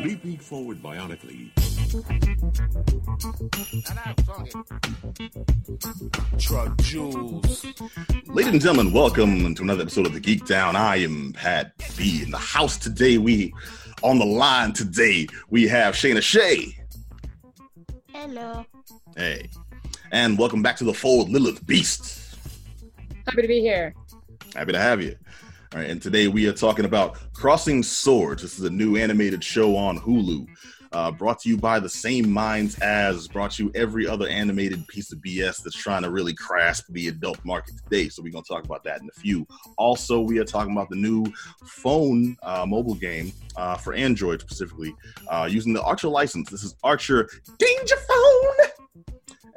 leaping forward bionically. Truck Jules. Ladies and gentlemen, welcome to another episode of the Geek Down. I am Pat B. In the house today, we on the line today, we have Shayna Shay. Hello. Hey. And welcome back to the fold, Lilith Beest. Happy to be here. Happy to have you. All right, and today we are talking about Crossing Swords. This is a new animated show on Hulu, uh, brought to you by the same minds as brought you every other animated piece of BS that's trying to really grasp the adult market today. So we're going to talk about that in a few. Also, we are talking about the new phone uh, mobile game uh, for Android specifically, uh, using the Archer license. This is Archer Danger Phone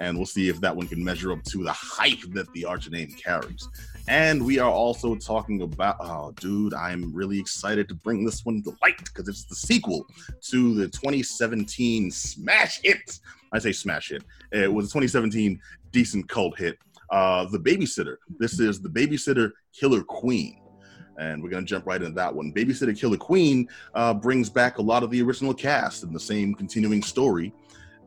and we'll see if that one can measure up to the hype that the Archer name carries. And we are also talking about, oh, dude, I'm really excited to bring this one to light because it's the sequel to the 2017 smash hit. I say smash hit. It was a 2017 decent cult hit. Uh, the Babysitter. This is the Babysitter Killer Queen. And we're going to jump right into that one. Babysitter Killer Queen uh, brings back a lot of the original cast in the same continuing story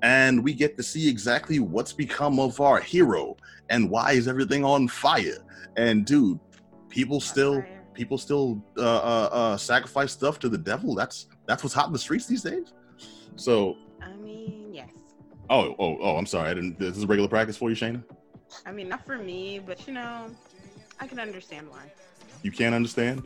and we get to see exactly what's become of our hero and why is everything on fire. And dude, people still people still uh, uh, uh, sacrifice stuff to the devil. That's that's what's hot in the streets these days. So, I mean, yes. oh oh oh, I'm sorry. I didn't. This is regular practice for you, Shayna. I mean, not for me, but you know, I can understand why. You can't understand.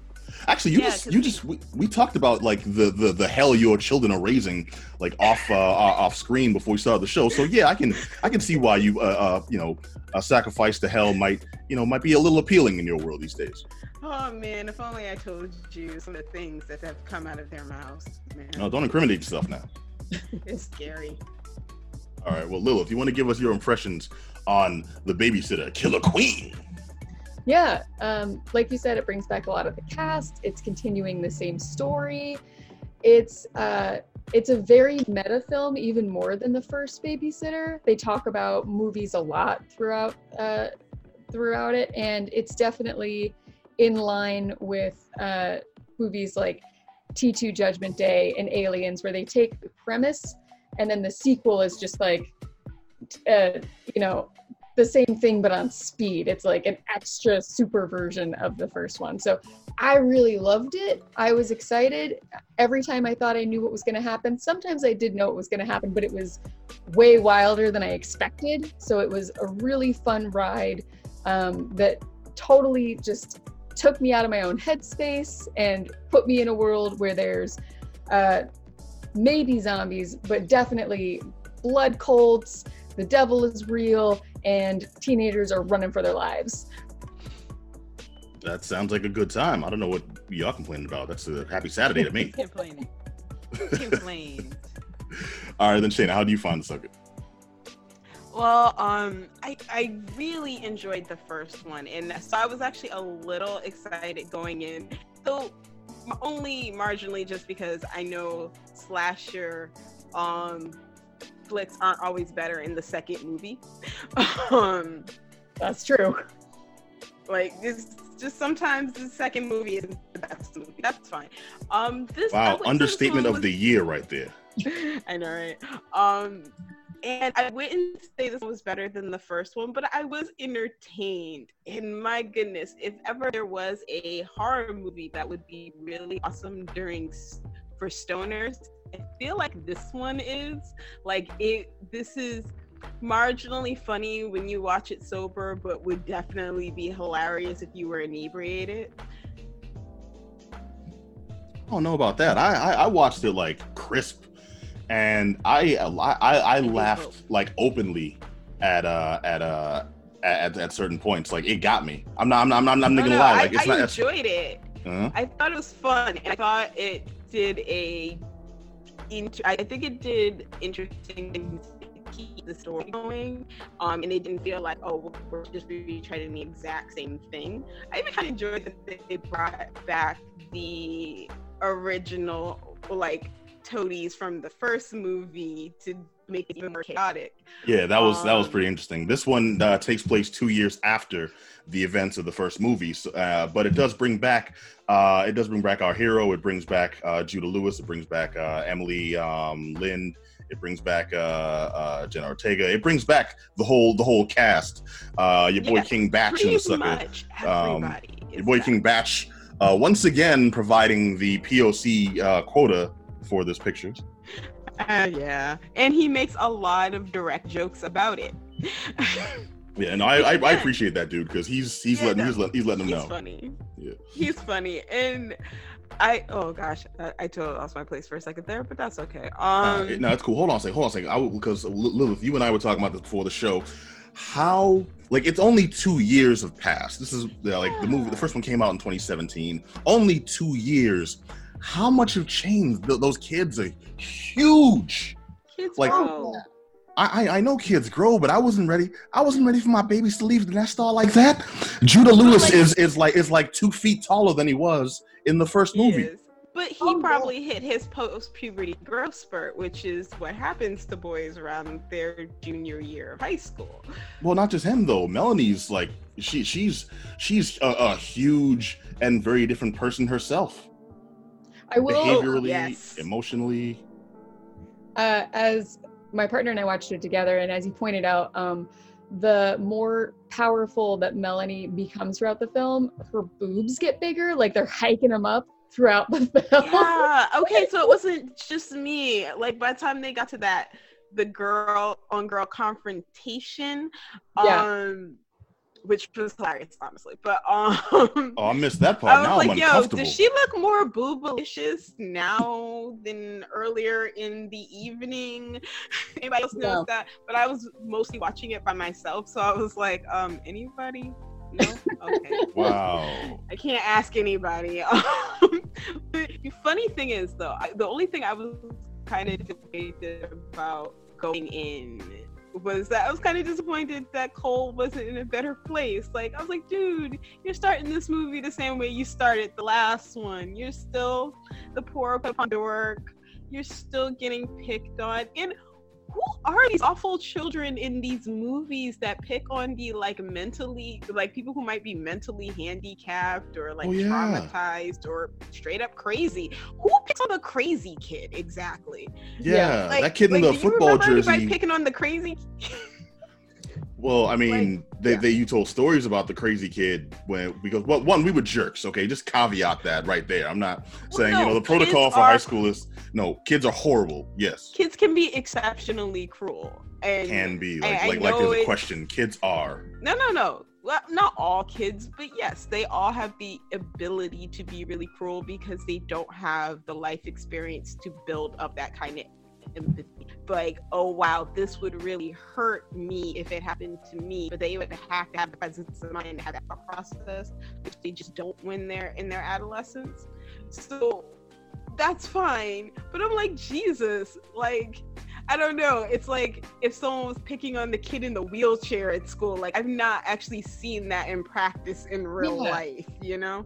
Actually, you Yeah, just 'cause you just we, we talked about like the, the the hell your children are raising like off uh, off screen before we started the show. So yeah, I can I can see why you uh, uh you know a sacrifice to hell might you know might be a little appealing in your world these days. Oh man, if only I told you some of the things that have come out of their mouths. Man, No, don't incriminate yourself now. it's scary. All right, well, Lilith, you want to give us your impressions on the babysitter, Killer Queen? Yeah, um, like you said, it brings back a lot of the cast. It's continuing the same story. It's uh, it's a very meta film, even more than the first Babysitter. They talk about movies a lot throughout uh, throughout it, and it's definitely in line with uh, movies like T2 Judgment Day and Aliens, where they take the premise and then the sequel is just like, uh, you know, the same thing but on speed. It's like an extra super version of the first one. So I really loved it. I was excited every time I thought I knew what was going to happen. Sometimes I did know what was going to happen, but it was way wilder than I expected. So it was a really fun ride um, that totally just took me out of my own headspace and put me in a world where there's uh, maybe zombies, but definitely blood cults. The devil is real, and teenagers are running for their lives. That sounds like a good time. I don't know what y'all complaining about. That's a happy Saturday to me. Complaining. Complain. All right, then Shayna, how do you find the subject? Well, um, I, I really enjoyed the first one, and so I was actually a little excited going in. So only marginally, just because I know slasher um, flicks aren't always better in the second movie. um, That's true. like just just sometimes the second movie isn't the best movie. That's fine. Um, this Wow, understatement this of the year right there. I know, right? Um, and I wouldn't say this was better than the first one, but I was entertained. And my goodness, if ever there was a horror movie that would be really awesome during for stoners, I feel like this one is. Like it, this is marginally funny when you watch it sober, but would definitely be hilarious if you were inebriated. I don't know about that. I I, I watched it like crisp, and I I I, I laughed like openly at uh at uh at, at certain points. Like it got me. I'm not I'm not I'm not, I'm not No, gonna no, lie. I, Like it's I not. enjoyed it. uh I thought it was fun, and I thought it did a. Int- I think it did interesting things to keep the story going, um, and it didn't feel like oh we're just retreading the exact same thing. I even kind of enjoyed that they brought back the original like toadies from the first movie to make it even more chaotic. Yeah, that was that was Um, pretty interesting. This one uh, takes place two years after the events of the first movie, so, uh, but it does bring back uh, it does bring back our hero. It brings back uh, Judah Lewis. It brings back uh, Emily um, Lind. It brings back uh, uh, Jenna Ortega. It brings back the whole the whole cast. Uh, your boy Yeah, King Bach and the sucker. Um. Your boy. King Bach uh, once again providing the POC uh, quota for this picture. Uh, yeah, and he makes a lot of direct jokes about it. Yeah, and I I, I appreciate that dude because he's he's Yeah, letting no, he's, let, he's letting them He's know. funny. Yeah. He's funny, and I oh gosh, I, I totally lost my place for a second there, but that's okay. Uh, Um, no, that's cool. Hold on a second. Hold on a second. I, because Li- Lilith, you and I were talking about this before the show. How like it's only two years have passed. This is uh, like the movie. The first one came out in 2017. Only two years. How much have changed? Th- those kids are huge. kids like- grow. I, I I know kids grow, but I wasn't ready. I wasn't ready for my babies to leave the nest all like that. Judah Lewis like- is is like is like two feet taller than he was in the first movie. is. But he Oh, yeah. probably hit his post puberty growth spurt, which is what happens to boys around their junior year of high school. Well, not just him though. Melanie's like she she's she's a, a huge and very different person herself, I will, behaviorally, yes. emotionally. uh, as my partner and I watched it together, and as he pointed out, um, the more powerful that Melanie becomes throughout the film, her boobs get bigger, like they're hiking them up throughout the film. Yeah. Okay, so it wasn't just me. Like by the time they got to that the girl on girl confrontation, Yeah. um which was hilarious, honestly. But um Oh, I missed that part. I was now I'm like, yo, does she look more boobalicious now than earlier in the evening? Anybody else knows No. that? But I was mostly watching it by myself, so I was like, um, anybody? No? Okay. Wow. I can't ask anybody. Um, the funny thing is, though, I, the only thing I was kind of disappointed about going in was that I was kind of disappointed that Cole wasn't in a better place. Like, I was like, dude, you're starting this movie the same way you started the last one. You're still the poor dork. You're still getting picked on. And who are these awful children in these movies that pick on the like mentally like people who might be mentally handicapped or like Oh, yeah. traumatized or straight up crazy who picks on the crazy kid exactly Yeah, like that kid in the football jersey. picking on the crazy Well, I mean, they, yeah. they you told stories about the crazy kid when because well, one we were jerks. Okay, just caveat that right there. I'm not saying you know the protocol for high are- school is no kids are horrible. Yes, kids can be exceptionally cruel and can be I- like I like like there's a question. Kids are. No, no, no. Well, not all kids, but yes, they all have the ability to be really cruel because they don't have the life experience to build up that kind of empathy. Like, oh wow, this would really hurt me if it happened to me. But they would have to have the presence of mind to have that process, which they just don't when they're in their adolescence. So that's fine. But I'm like, Jesus, like I don't know. It's like if someone was picking on the kid in the wheelchair at school. Like I've not actually seen that in practice in real Yeah. life, you know?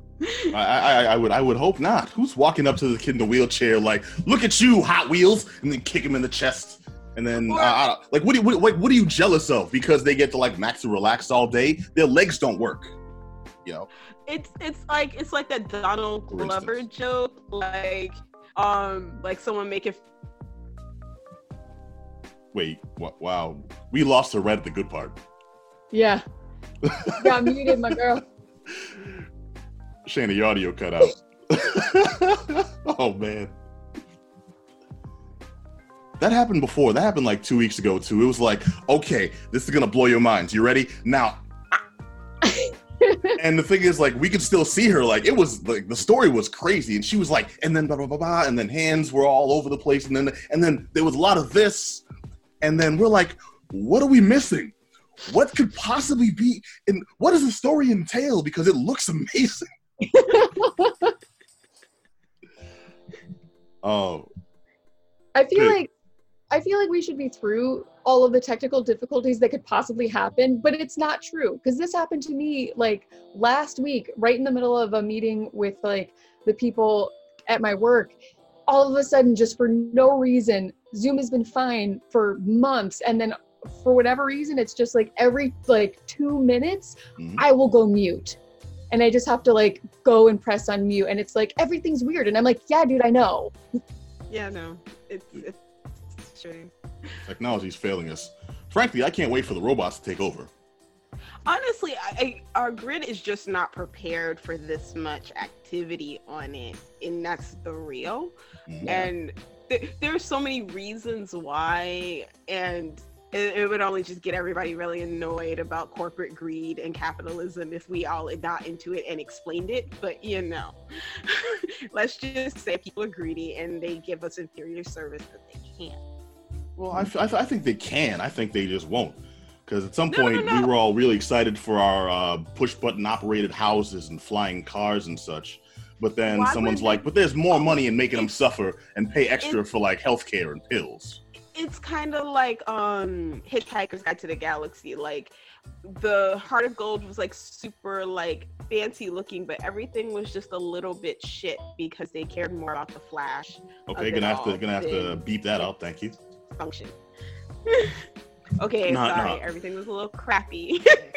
I, I I would I would hope not. Who's walking up to the kid in the wheelchair like, look at you, Hot Wheels, and then kick him in the chest. And then, Or- uh, uh, like, what, do you, what, what, what are you jealous of? Because they get to like max and relax all day. Their legs don't work. You know, It's it's like it's like that Donald Glover joke, like um like someone making wait, what? Wow, we lost the red at the good part. Yeah. Got muted, my girl. Shayna, your audio cut out. oh man. That happened before. That happened like two weeks ago too. It was like, okay, this is gonna blow your minds. You ready? Now. and the thing is, like, we could still see her. Like, it was like the story was crazy, and she was like, and then blah blah blah blah, and then hands were all over the place, and then and then there was a lot of this, and then we're like, what are we missing? What could possibly be? And what does the story entail? Because it looks amazing. Oh, I feel Good. like I feel like we should be through all of the technical difficulties that could possibly happen, but it's not true because this happened to me like last week, right in the middle of a meeting with like the people at my work, all of a sudden, just for no reason, Zoom has been fine for months, and then for whatever reason, it's just like every like two minutes, Mhm. I will go mute. And I just have to like go and press on mute, and it's like everything's weird, and I'm like, yeah, dude, I know. Yeah, no, it's it's strange. Technology's failing us. Frankly, I can't wait for the robots to take over. Honestly, I, I, our grid is just not prepared for this much activity on it, and that's the real. Mhm. And th- there's so many reasons why, and it, it would only just get everybody really annoyed about corporate greed and capitalism if we all got into it and explained it. But you know, let's just say people are greedy and they give us inferior service that they can't. Well, I, I, I think they can. I think they just won't. Because at some No, no, point, no. we were all really excited for our uh, push button operated houses and flying cars and such. But then Why someone's like, but there's more money in making them suffer and pay extra for like healthcare and pills. it's kind of like um Hitchhiker's Guide to the Galaxy. Like the Heart of Gold was like super like fancy looking, but everything was just a little bit shit because they cared more about the flash Okay, gonna have to gonna have to beep that out. Thank you. function. okay, Nah, sorry, nah. everything was a little crappy.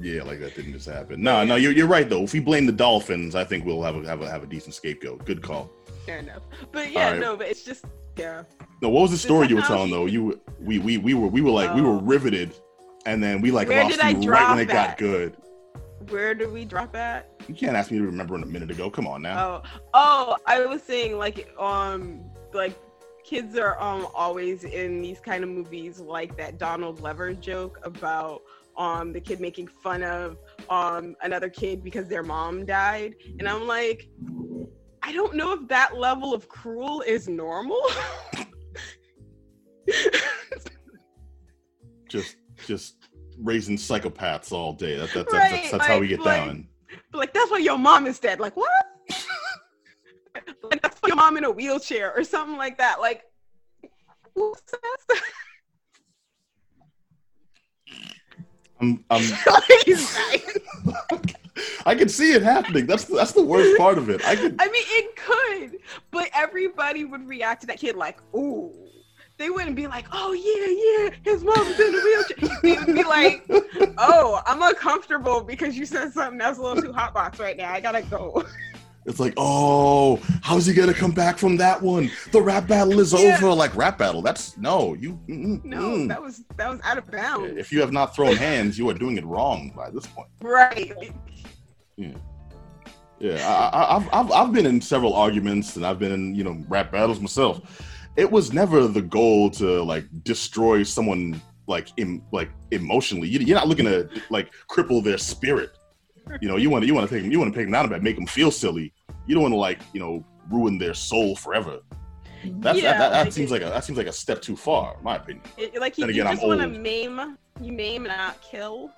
Yeah, like that didn't just happen. No, no, you're, you're right though. If we blame the dolphins, I think we'll have a have a have a decent scapegoat. Good call. Fair enough. But yeah, Alright. no, but it's just yeah. No, what was the story you were telling though? You we we we were we were like we were Oh. riveted, and then we like Where lost you right when it got good. Where did we drop at? You can't ask me to remember in a minute ago. Come on now. Oh, oh, I was saying like um like kids are um always in these kind of movies like that Donald Lever joke about um the kid making fun of um another kid because their mom died and I'm like I don't know if that level of cruel is normal. Just just raising psychopaths all day. That, that's, Right, that's, that's how we get like- down. But, like that's why your mom is dead. Like what? like that's why your mom in a wheelchair or something like that. Like who says that? I'm, I'm I can see it happening. That's that's the worst part of it. I could I mean, it could, but everybody would react to that kid like, "Ooh." They wouldn't be like, "Oh yeah, yeah, his mom's in a wheelchair." They would be like, "Oh, I'm uncomfortable because you said something that's a little too hot box right now. I gotta go." It's like, oh, how's he gonna come back from that one? The rap battle is Yeah. over. Like rap battle. That's no, you. mm, No, mm. that was that was out of bounds. If you have not thrown hands, you are doing it wrong by this point. Right. Yeah, I, I, I've, I've I've been in several arguments and I've been in you know rap battles myself. It was never the goal to like destroy someone like em, like emotionally. You're not looking to like cripple their spirit. You know, you want to you want to take them you want to take them out of bit, make them feel silly. You don't want to like you know ruin their soul forever. That's Yeah, that, that, that like seems it- like a that seems like a step too far, in my opinion. It, like you, Then you just want to maim, you maim and not kill,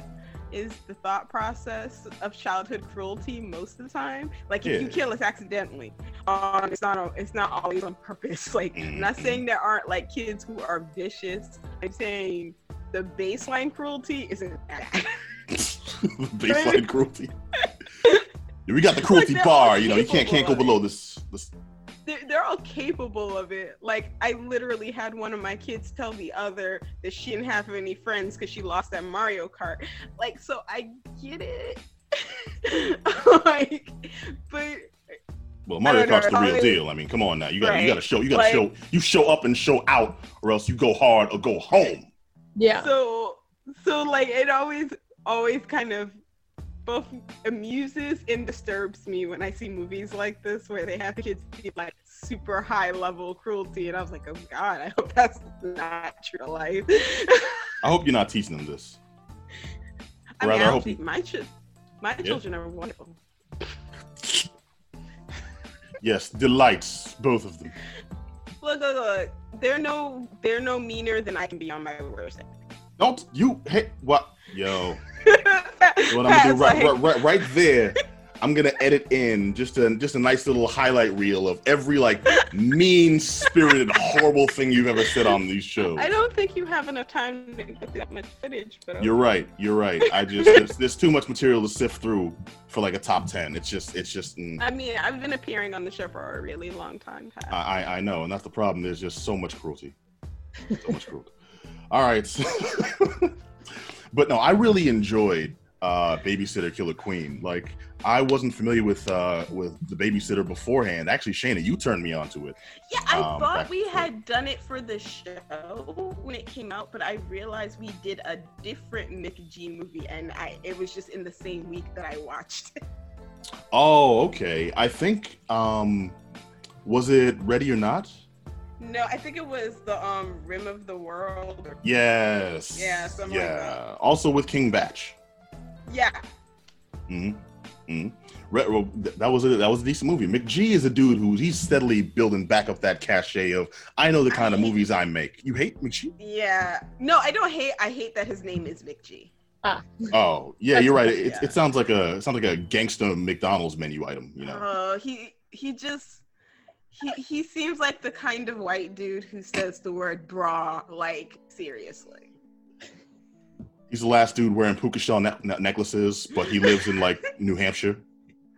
is the thought process of childhood cruelty most of the time. Like if you kill, it's accidentally. Um, it's not. a- It's not always on purpose. Like I'm not Mhm. saying there aren't like kids who are vicious. I'm saying the baseline cruelty isn't bad. Baseline cruelty. Yeah, we got the cruelty they're bar. You know, you can't can't go capable of it. below this. this they're, they're all capable of it. Like I literally had one of my kids tell the other that she didn't have any friends because she lost that Mario Kart. Like, so I get it. like, but Well, Mario don't know, Kart's the real probably- deal. I mean, come on now. You got to you got to show you got to Like- show you show up and show out, or else you go hard or go home. Yeah. so so like it always always kind of both amuses and disturbs me when I see movies like this where they have the kids be like super high level cruelty and I was like, oh god, I hope that's not true life. I hope you're not teaching them this. I Rather, mean, I hope actually, my ch- my Yeah. children are wonderful. Yes, delights, both of them. Look, look, look. They're no, they're no meaner than I can be on my worst. Don't you hey what yo? what I'm gonna do right, right, right, right there. I'm gonna edit in just a just a nice little highlight reel of every like mean spirited horrible thing you've ever said on these shows. I don't think you have enough time to get that much footage, but You're right. You're right. I just there's, there's too much material to sift through for like a top ten. It's just it's just mm, I mean, I've been appearing on the show for a really long time. Pat. I I I know, and that's the problem. There's just so much cruelty, so much cruelty. All right, but no, I really enjoyed uh babysitter killer queen like i wasn't familiar with uh with the babysitter beforehand actually Shayna, you turned me onto it Yeah, I um, thought we before. had done it for the show when it came out, but I realized we did a different McG movie, and I it was just in the same week that I watched it. oh okay i think um was it ready or not No, I think it was the um Rim of the World. Or, yes Yeah, something like yeah also with king bach yeah, hmm hmm Re- well, that was a that was a decent movie. McG is a dude who he's steadily building back up that cachet of I know the kind of I- movies I make. You hate McG? yeah. No, I don't hate. I hate that his name is McG. Oh, yeah, That's you're right. what- It, yeah. it sounds like a it sounds like a gangster McDonald's menu item. You know, Uh, he he just he he seems like the kind of white dude who says the word bra like seriously. he's the last dude wearing puka shell ne- ne- necklaces, but he lives in like New Hampshire.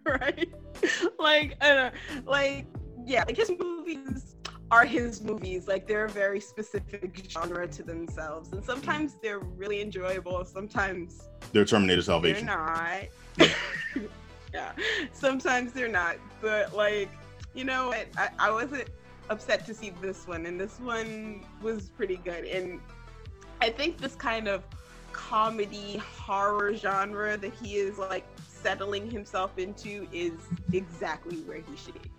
right? like, I don't like, yeah, like his movies are his movies. Like, they're a very specific genre to themselves, and sometimes they're really enjoyable. Sometimes They're Terminator Salvation. they're not. yeah, sometimes they're not. But like, you know what? I, I wasn't upset to see this one, and this one was pretty good. And I think this kind of comedy horror genre that he is like settling himself into is exactly where he should be.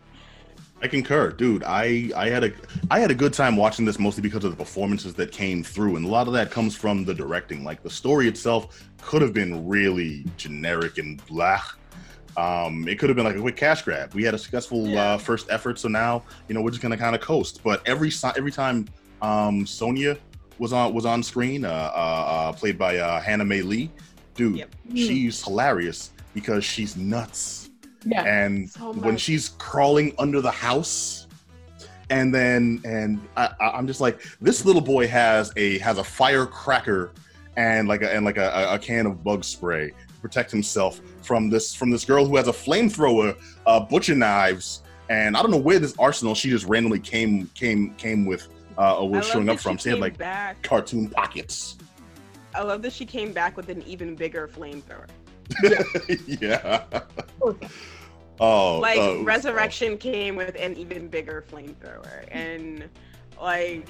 I concur, dude. I I had a I had a good time watching this mostly because of the performances that came through, and a lot of that comes from the directing. Like the story itself could have been really generic and blah. Um, it could have been like a quick cash grab. We had a successful Yeah. uh, first effort, so now you know we're just gonna kind of coast. But every every time um, Sonya was on was on screen, uh, uh, uh, played by uh, Hana Mae Lee, dude, Yep. she's hilarious because she's nuts Yeah. and So when she's crawling under the house and then and I, i'm just like this little boy has a has a firecracker and like a and like a, a can of bug spray protect himself from this from this girl who has a flamethrower uh butcher knives. And i don't know where this arsenal she just randomly came came came with uh or was showing up from. she she had like back. cartoon pockets. I love that she came back with an even bigger flamethrower. yeah. Oh like uh, resurrection came with an even bigger flamethrower. And like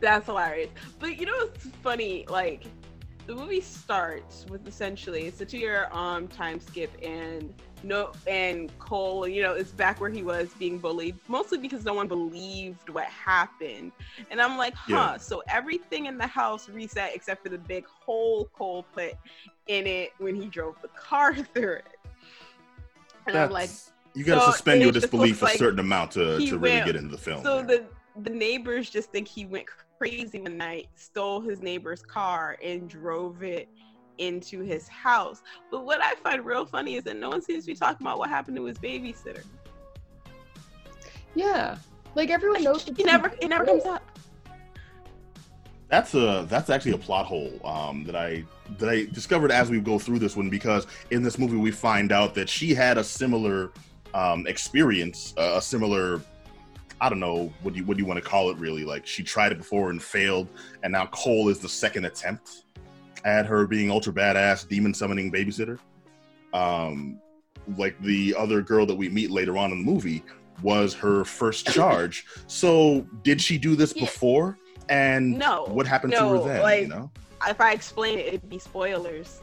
that's hilarious. But you know what's funny? Like the movie starts with essentially it's a two-year um time skip and no and cole you know is back where he was being bullied mostly because no one believed what happened and i'm like huh Yeah. so everything in the house reset except for the big hole cole put in it when he drove the car through it and i'm like That's- you got to so suspend your disbelief a like certain amount to, to really went- get into the film. so there. the the neighbors just think he went crazy one night, stole his neighbor's car, and drove it into his house. But what I find real funny is that no one seems to be talking about what happened to his babysitter. Yeah. Like everyone knows. He never it never comes up. that's a that's actually a plot hole um, that I that I discovered as we go through this one because in this movie we find out that she had a similar um, experience, uh, a similar I don't know what do you what do you want to call it really like she tried it before and failed, and now Cole is the second attempt at her being ultra badass demon summoning babysitter. Um, like the other girl that we meet later on in the movie was her first charge. so did she do this Yeah. before? And No, what happened to her then? you know? If I explain it, it'd be spoilers.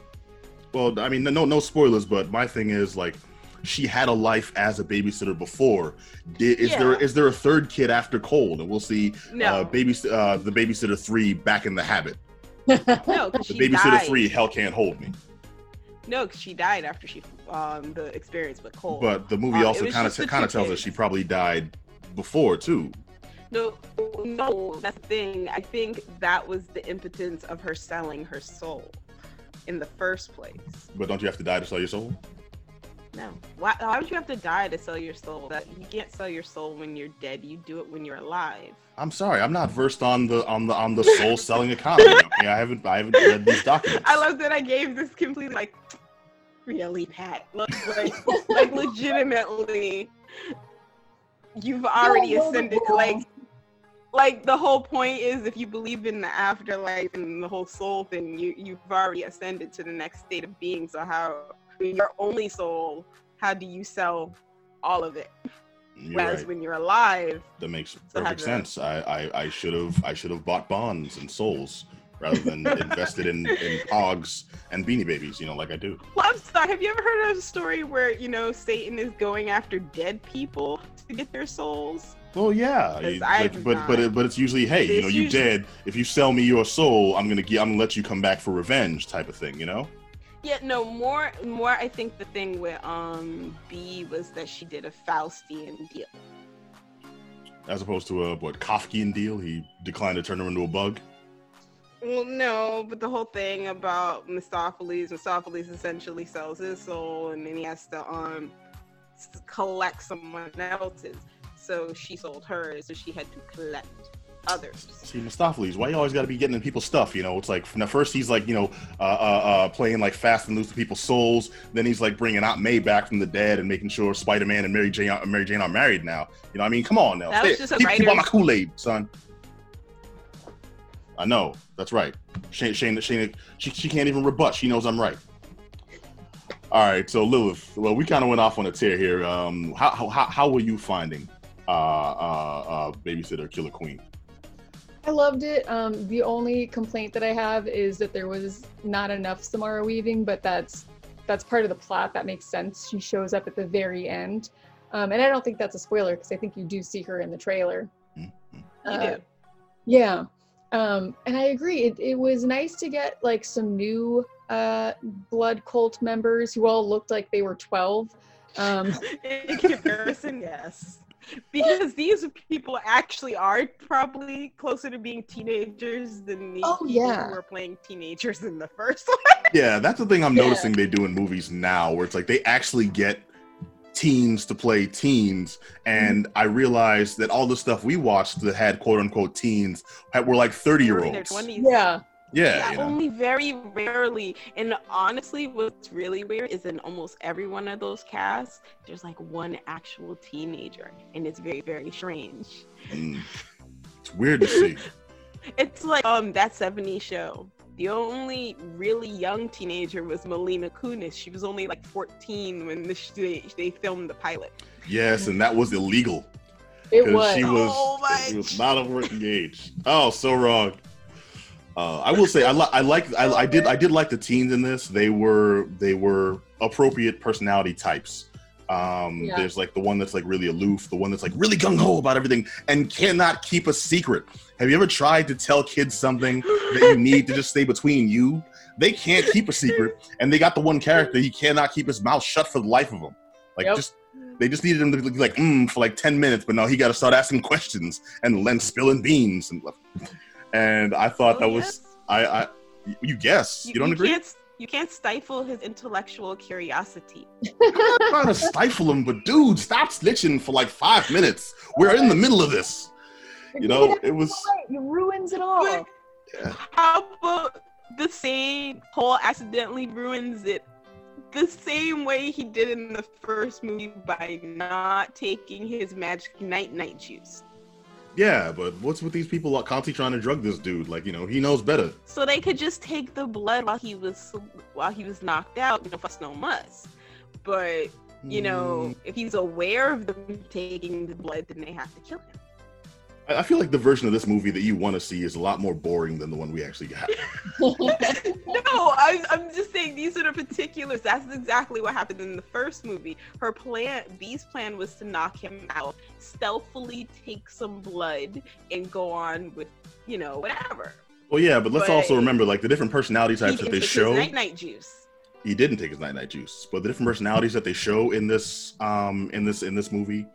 Well, I mean, no, no spoilers, but my thing is like, she had a life as a babysitter before. Did, is there Yeah. is there a third kid after Cole? And we'll see No, uh, baby uh, the babysitter three back in the habit. no, because The babysitter died. three, hell can't hold me. No, because she died after she um the experience with Cole. But the movie Uh, it also kind of kind of tells us she probably died before too. No, no, that's the thing. I think that was the impotence of her selling her soul in the first place. But don't you have to die to sell your soul? No. Why, why would you have to die to sell your soul? That you can't sell your soul when you're dead. You do it when you're alive. I'm sorry, I'm not versed on the on the on the soul selling economy. Okay, I haven't I haven't read these documents. I love that I gave this completely like really Pat. Like like, like legitimately you've already ascended like like the whole point is if you believe in the afterlife and the whole soul thing, you you've already ascended to the next state of being. So how when your only soul, how do you sell all of it? You're Whereas right. when you're alive, That makes perfect sense. I, I, should have I should have bought bonds and souls rather than invested in, in pogs and beanie babies, you know, like I do. I'm. Have you ever heard of a story where you know Satan is going after dead people to get their souls? Well, yeah, you- I but but it, but it's usually hey, you It's know, you dead. If you sell me your soul, I'm gonna gi- I'm gonna let you come back for revenge, type of thing, you know. Yeah, no, more more I think the thing with um B was that she did a Faustian deal. As opposed to a what Kafkian deal, he declined to turn her into a bug. Well, no, but the whole thing about Mistopheles, Mistopheles essentially sells his soul, and then he has to um collect someone else's. So she sold hers, so she had to collect others. See, Mistopheles, why you always got to be getting in people's stuff? You know, it's like from the first he's like, you know, uh, uh, uh, playing like fast and loose to people's souls. Then he's like bringing Aunt May back from the dead and making sure Spider Man and Mary Jane, are, Mary Jane are married now. You know, I mean, come on now, That was just a keep, keep on my Kool Aid, son. I know, that's right. Shane, Shane, Shane, she, she can't even rebut. She knows I'm right. All right, so Lilith, well, we kind of went off on a tear here. Um, how, how, how- how were you finding uh, uh, uh, Babysitter Killer Queen? I loved it. Um, the only complaint that I have is that there was not enough Samara weaving, but that's that's part of the plot. That makes sense. She shows up at the very end, um, and I don't think that's a spoiler because I think you do see her in the trailer. Mhm. You Uh, do. Yeah. Um, and I agree. It, it was nice to get like some new uh, blood cult members who all looked like they were 12. Um, In comparison, yes. Because these people actually are probably closer to being teenagers than the Oh, people yeah. who were playing teenagers in the first one. Yeah, that's the thing I'm Yeah. noticing they do in movies now, where it's like they actually get teens to play teens, and Mm-hmm. I realized that all the stuff we watched that had quote unquote teens had, were like 30 year in olds. yeah. Yeah, Yeah, you know? only very rarely. And honestly, what's really weird is in almost every one of those casts, there's like one actual teenager, and it's very, very strange. Mm. It's weird to see. It's like um that 70s show. The only really young teenager was Melina Kunis. She was only like 14 when this, they, they filmed the pilot. Yes, and that was illegal. It 'cause was. She was, Oh my she was not overengaged. Oh, so wrong. Uh, I will say I, li- I like I, I did I did like the teens in this. They were they were appropriate personality types. Um, Yeah. There's like the one that's like really aloof, the one that's like really gung ho about everything and cannot keep a secret. Have you ever tried to tell kids something that you need to just stay between you? They can't keep a secret, and they got the one character he cannot keep his mouth shut for the life of him. Like Yep. just they just needed him to be like mm for like ten minutes, but now he got to start asking questions and then spilling beans and and I thought Oh, that was. I I you guess you, don't agree? Can't, you can't stifle his intellectual curiosity. I'm not trying to stifle him, but dude, stop snitching for like five minutes. We're in the middle of this. You know, it was It ruins it all. But how about the same Paul accidentally ruins it the same way he did in the first movie by not taking his magic night night juice. Yeah, but what's with these people like, constantly trying to drug this dude? Like, you know, he knows better. So they could just take the blood while he was while he was knocked out, you know, fuss no muss. But you know, hmm. if he's aware of them taking the blood, then they have to kill him. I I feel like the version of this movie that you want to see is a lot more boring than the one we actually got. No, I, I'm just saying these are the particulars. That's exactly what happened in the first movie. Her plan, B's plan, was to knock him out, stealthily take some blood, and go on with, you know, whatever. Well, yeah, but let's But- also remember like the different personality types that they show. night night juice. he didn't take his night night juice, but the different personalities that they show in this um in this in this movie,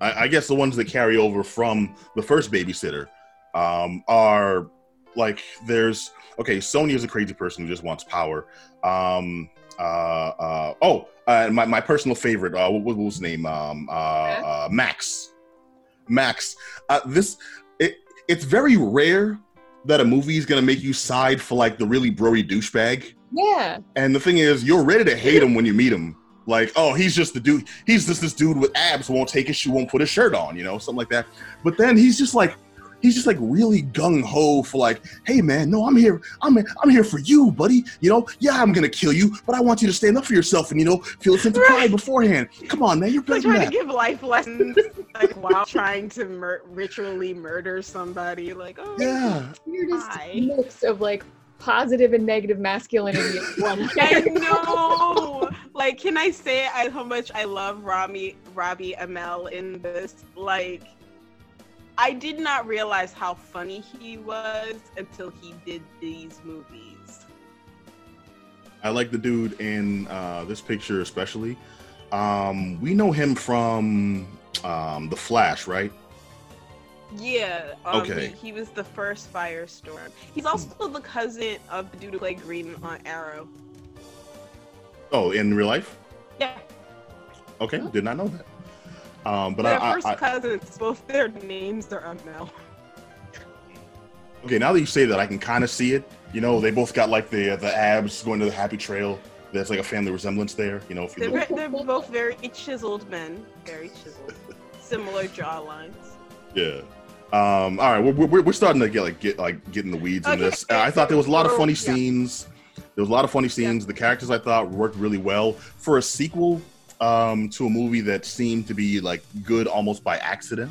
I, I guess the ones that carry over from the first babysitter um are like there's okay Sonya is a crazy person who just wants power. Um uh uh oh uh, my, my personal favorite uh what, what was his name? Um uh, uh max. Max. Uh this it it's very rare that a movie is gonna make you side for like the really broy douchebag. Yeah. and the thing is you're ready to hate him when you meet him like oh he's just the dude he's just this dude with abs who won't take his shoe won't put his shirt on you know something like that but then he's just like he's just like really gung ho for like, hey man, no, I'm here, I'm I'm here for you, buddy. You know, yeah, I'm gonna kill you, but I want you to stand up for yourself and you know feel a sense of pride beforehand. Come on, man, you're better Like than trying to give life lessons, like while trying to mur- ritually murder somebody. Like, oh, Yeah, Weirdest Hi. mix of like positive and negative masculinity in one I know. Like, can I say I, how much I love Rami Robbie Amell in this? Like, I did not realize how funny he was until he did these movies. I like the dude in uh, this picture especially. Um, we know him from um, The Flash, right? Yeah. Um, Okay. He, he was the first Firestorm. He's also the cousin of the dude who played Green on Arrow. Oh, in real life? Yeah. Okay, did not know that. Um, but They're I, first I, cousins. Both their names are Amell. okay, now that you say that, I can kind of see it. You know, they both got like the the abs going to the happy trail. There's like a family resemblance there. You know, if you They're, look. they're both very chiseled men. Very chiseled. Similar jawlines. Yeah. Um, all right, we're, we're, we're starting to get like get like get in the weeds in this. Uh, I thought there was a lot of funny yeah. scenes. There was a lot of funny scenes. The characters I thought worked really well for a sequel um, to a movie that seemed to be like good almost by accident.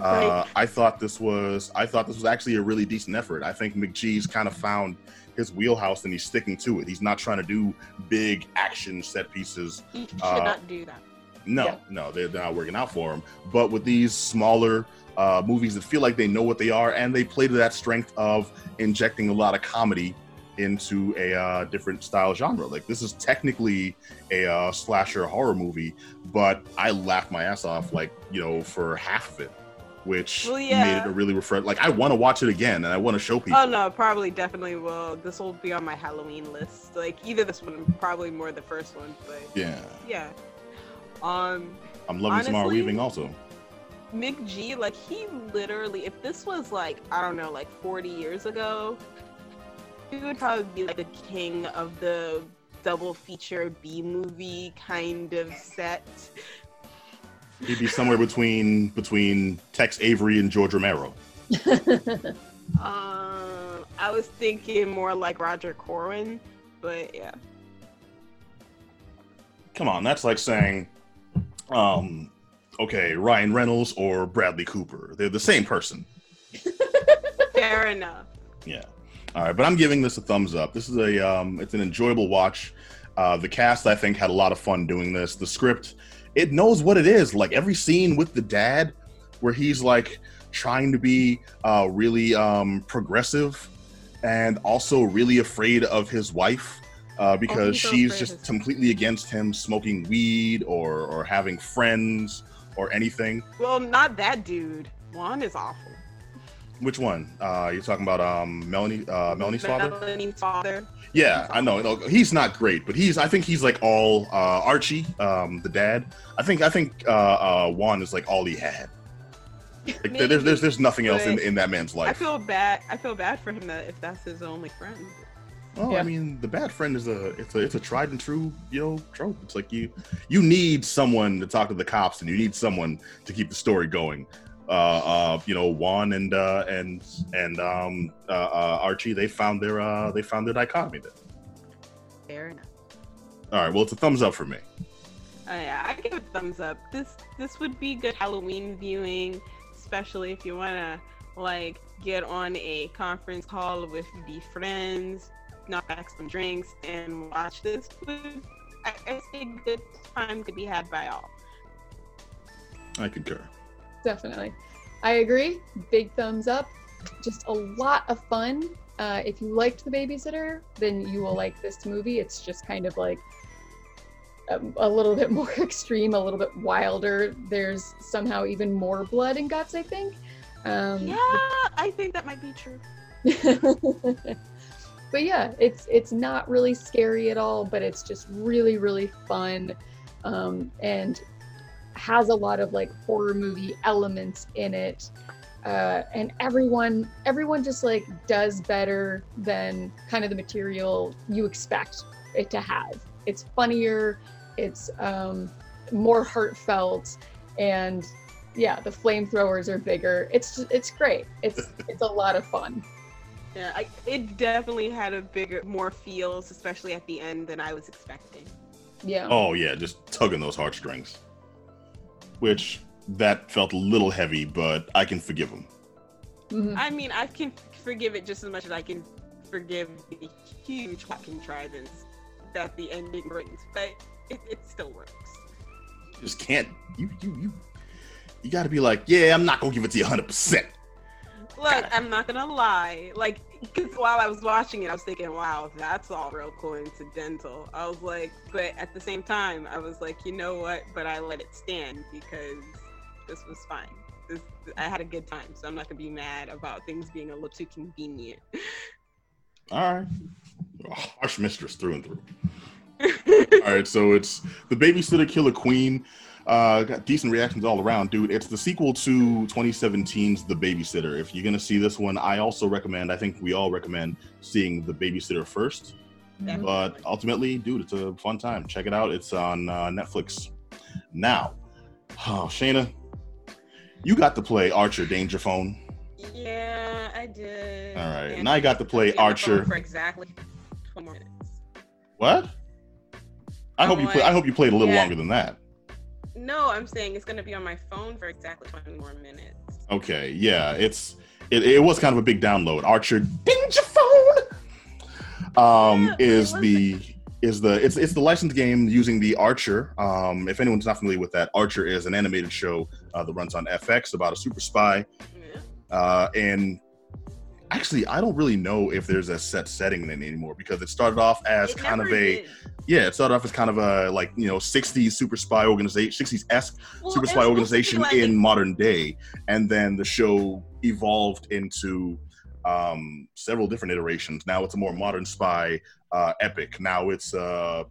Uh, Right. I thought this was I thought this was actually a really decent effort. I think McG's kind of found his wheelhouse and he's sticking to it. He's not trying to do big action set pieces He should Uh, not do that. no, Yeah. no, they're, they're not working out for him. But with these smaller uh, movies that feel like they know what they are, and they play to that strength of injecting a lot of comedy into a uh, different style genre. Like this is technically a uh, slasher horror movie, but I laughed my ass off like you know for half of it, which Well, made it a really refresh. Like I want to watch it again, and I want to show people. Oh no, probably definitely will. This will be on my Halloween list. Like either this one, probably more the first one, but Yeah, yeah. Um, I'm loving Samara Honestly, Weaving also. McG, like he literally, if this was like I don't know, like 40 years ago, he would probably be like the king of the double feature B movie kind of set. He'd be somewhere between between Tex Avery and George Romero. Um, I was thinking more like Roger Corman, but yeah. Come on, that's like saying, um, okay, Ryan Reynolds or Bradley Cooper. They're the same person. Fair enough. Yeah. All right, but I'm giving this a thumbs up. This is a um, it's an enjoyable watch. Uh, the cast, I think, had a lot of fun doing this. The script, it knows what it is. Like every scene with the dad, where he's like trying to be uh, really um, progressive and also really afraid of his wife uh, because he's so she's just completely against him smoking weed or or having friends or anything. Well, not that dude. Juan is awful. Which one? Uh, you're talking about um, Melanie, uh, Melanie's father? Melanie's father. Yeah, I know. He's not great, but he's. I think he's like all uh, Archie, um, the dad. I think. I think uh, uh, Juan is like all he had. Like, Maybe, there's, there's, there's nothing else in, in that man's life. I feel bad. I feel bad for him that if that's his only friend. Well, Yeah. I mean, the bad friend is a. It's a. It's a tried and true, you know, trope. It's like you, you need someone to talk to the cops, and you need someone to keep the story going. Uh, uh, you know, Juan and uh, and and um, uh, uh, Archie, they found their uh, they found their dichotomy there. Fair enough. All right, well, it's a thumbs up for me. Oh, yeah, I give it a thumbs up. This this would be good Halloween viewing, especially if you wanna like get on a conference call with the friends, knock back some drinks, and watch this. Would I, I say good time could be had by all. I concur. Definitely. I agree. Big thumbs up. Just a lot of fun. Uh, if you liked The Babysitter, then you will like this movie. It's just kind of like a, a little bit more extreme, a little bit wilder. There's somehow even more blood and guts, I think. Um, Yeah, I think that might be true. but yeah, it's it's not really scary at all, but it's just really really fun, um, and has a lot of like horror movie elements in it. Uh, and everyone everyone just like does better than kind of the material you expect it to have. It's funnier, it's um, more heartfelt, and yeah, the flamethrowers are bigger. It's it's great. It's it's a lot of fun. Yeah, I, it definitely had a bigger, more feels, especially at the end than I was expecting. Yeah. Oh yeah, just tugging those heartstrings. Which that felt a little heavy, but I can forgive him. Mhm. I mean, I can forgive it just as much as I can forgive the huge plot contrivance that the ending brings, but it, it still works. You just can't. You you you. You got to be like, yeah, I'm not gonna give it to you 100. percent Look, I'm not gonna lie. Like, because while I was watching it, I was thinking, "Wow, that's all real coincidental." I was like, but at the same time, I was like, you know what? But I let it stand because this was fine. This, I had a good time, so I'm not gonna be mad about things being a little too convenient. All right. Oh, harsh mistress through and through. All right, so it's the Babysitter Killer Queen. Uh, got decent reactions all around, dude. It's the sequel to 2017's The Babysitter. If you're gonna see this one, I also recommend. I think we all recommend seeing The Babysitter first. Mhm. But ultimately, dude, it's a fun time. Check it out. It's on uh, Netflix now. Oh, Shayna, you got to play Archer Danger Phone. Yeah, I did. All right, and I got to play Be on the phone Archer. for exactly 20 more minutes. What? I hope you play. I hope you played a little Yeah. longer than that. No, I'm saying it's gonna be on my phone for exactly 20 more minutes. Okay, yeah, it's it, it was kind of a big download. Archer Danger Phone um, Yeah, is the is the it's it's the licensed game using the Archer. Um, if anyone's not familiar with that, Archer is an animated show uh, that runs on FX about a super spy. Yeah. Uh, and actually, I don't really know if there's a set setting in it anymore because it started off as It kind of a did. yeah, it started off as kind of a like you know 60s super spy organization, 60s esque Well, super spy was supposed to be organization like- in modern day. And then the show evolved into um several different iterations. Now it's a more modern spy uh epic. Now it's uh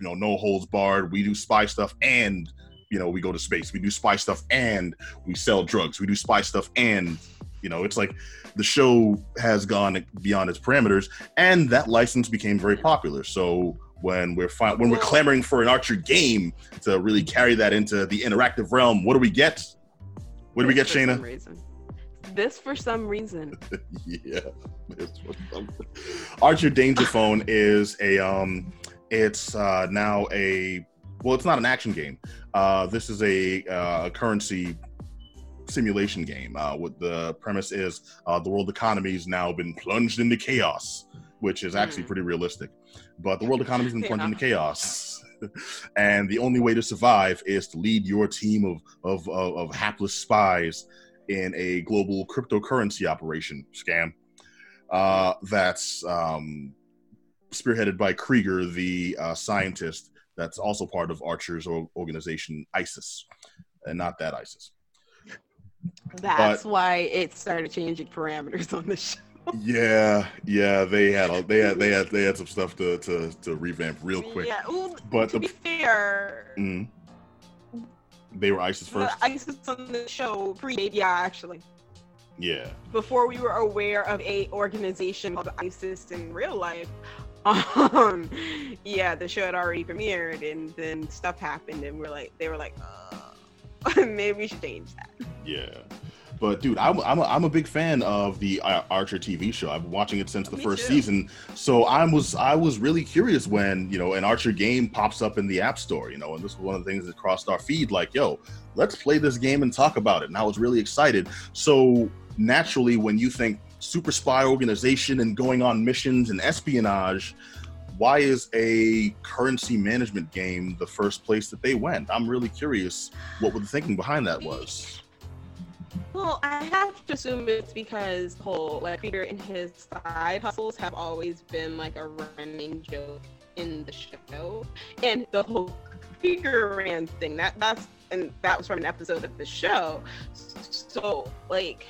you know no holds barred. We do spy stuff and you know we go to space. We do spy stuff and we sell drugs. We do spy stuff and you know it's like the show has gone beyond its parameters and that license became very popular. So when we're fi- when we're clamoring for an archer game to really carry that into the interactive realm what do we get? What do we get This for some shayna reason. This for some reason. yeah I'm- archer danger phone is a um it's uh now a well it's not an action game. Uh this is a uh currency simulation game uh what the premise is uh the world economy has now been plunged into chaos which is actually Hmm. pretty realistic but the world economy's been plunged into chaos and the only way to survive is to lead your team of of of, of hapless spies in a global cryptocurrency operation scam uh, that's um, spearheaded by Krieger, the uh, scientist that's also part of Archer's organization, ISIS, and not that ISIS. That's why it started changing parameters on the show. Yeah, yeah, they had a, they had they had they had some stuff to to, to revamp real quick. Yeah. Well, But to the- be fair, Mhm. They were ISIS first. ISIS on the show pre yeah, actually. Yeah, Before we were aware of a organization called ISIS in real life. Um, yeah, the show had already premiered, and then stuff happened, and we're like, they were like, uh, maybe we should change that. yeah. But dude, I'm I'm a, I'm a big fan of the uh, Archer TV show. I've been watching it since the Me first too. season. So I was I was really curious when you know an Archer game pops up in the App Store. You know, and this was one of the things that crossed our feed. Like, yo, let's play this game and talk about it. And I was really excited. So naturally, when you think super spy organization and going on missions and espionage, why is a currency management game the first place that they went? I'm really curious what the thinking behind that was. Well, I have to assume it's because whole like Peter and his side hustles have always been like a running joke in the show, and the whole Krieger ran thing that that's and that was from an episode of the show. So like,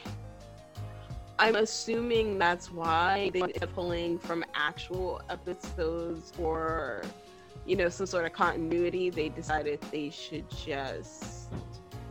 I'm assuming that's why they are pulling from actual episodes or, you know, some sort of continuity. They decided they should just,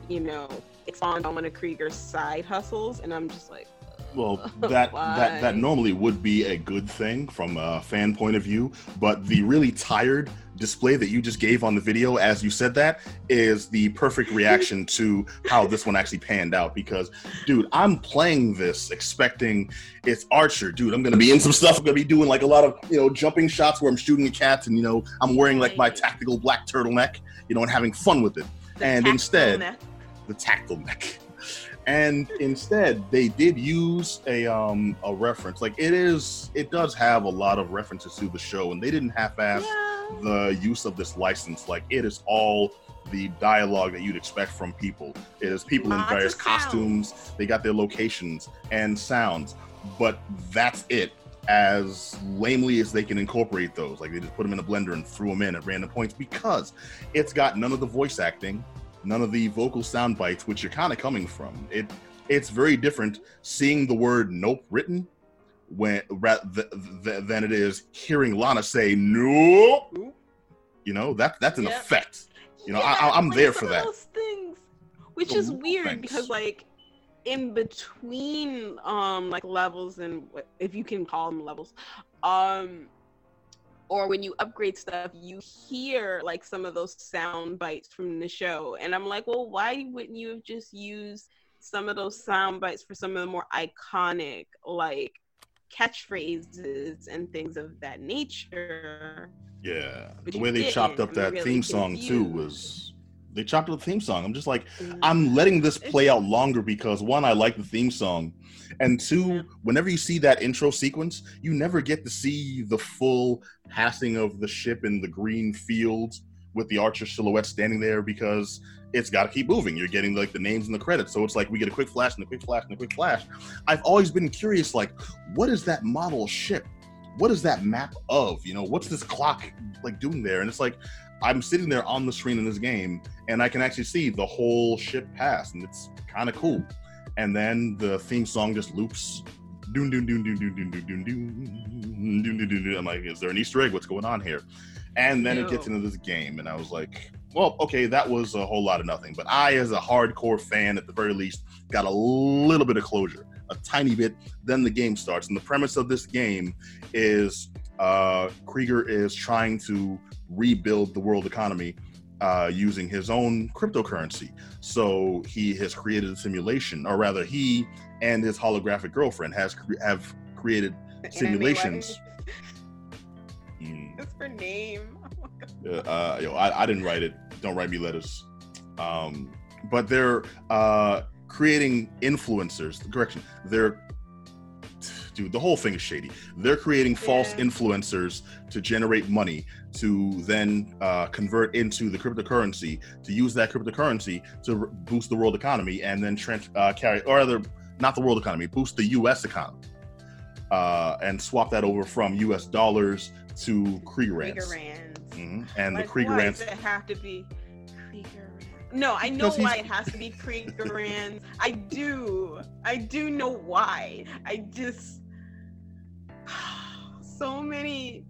you know, expand on one of Krieger's side hustles, and I'm just like, Well, oh, that that that normally would be a good thing from a fan point of view, but the really tired display that you just gave on the video as you said that is the perfect reaction to how this one actually panned out because dude, I'm playing this expecting it's Archer, dude. I'm going to be in some stuff. I'm going to be doing like a lot of, you know, jumping shots where I'm shooting at cats and you know, I'm wearing like my tactical black turtleneck, you know, and having fun with it. the And instead- neck. the tactile neck. And instead, they did use a um a reference. Like it is, it does have a lot of references to the show, and they didn't half-ass Yeah. the use of this license. Like it is all the dialogue that you'd expect from people. It is people in Lots of various sounds. costumes. They got their locations and sounds, but that's it. As lamely as they can incorporate those, like they just put them in a blender and threw them in at random points because it's got none of the voice acting, none of the vocal sound bites, which you're kind of coming from. It it's very different seeing the word "nope" written when ra- th- th- than it is hearing Lana say "nope." You know that that's an Yep. effect. You know, I- I'm like there for that. Those things, which Oh, is weird because like in between um like levels and if you can call them levels, um or when you upgrade stuff, you hear like some of those sound bites from the show, and I'm like, well, why wouldn't you have just used some of those sound bites for some of the more iconic like catchphrases and things of that nature? Yeah, But the way they chopped up that really theme song too was they chopped up the theme song. I'm just like, I'm letting this play out longer because one, I like the theme song, and two, whenever you see that intro sequence, you never get to see the full passing of the ship in the green fields with the Archer silhouette standing there because it's got to keep moving. You're getting like the names and the credits, so it's like we get a quick flash and a quick flash and a quick flash. I've always been curious, like, what is that model ship? What is that map of? You know, what's this clock like doing there? And it's like I'm sitting there on the screen in this game, and I can actually see the whole ship pass, and it's kind of cool. And then the theme song just loops. Doon doon doon doon doon doon doon doon doon doon doon doon. I'm like, is there an Easter egg? What's going on here? And then it gets into this game, and I was like, well, okay, that was a whole lot of nothing. But I, as a hardcore fan, at the very least, got a little bit of closure, a tiny bit. Then the game starts, and the premise of this game is uh, Krieger is trying to rebuild the world economy uh, using his own cryptocurrency. So he has created a simulation, or rather, he and his holographic girlfriend has cre- have created simulations. Mm, It's her name. uh, uh, yo, I, I didn't write it. Don't write me letters. Um, but they're uh, creating influencers. Correction, they're dude. The whole thing is shady. They're creating false Yeah. influencers to generate money to then uh, convert into the cryptocurrency to use that cryptocurrency to r- boost the world economy and then trans- uh, carry or rather not the world economy boost the U.S. economy uh, and swap that over from U.S. dollars to Krieger rands. Mhm. And Like, the Krieger why Rands. does it have to be Krieger No, I know why it has to be Krieger Rands. I do. I do know why. I just so many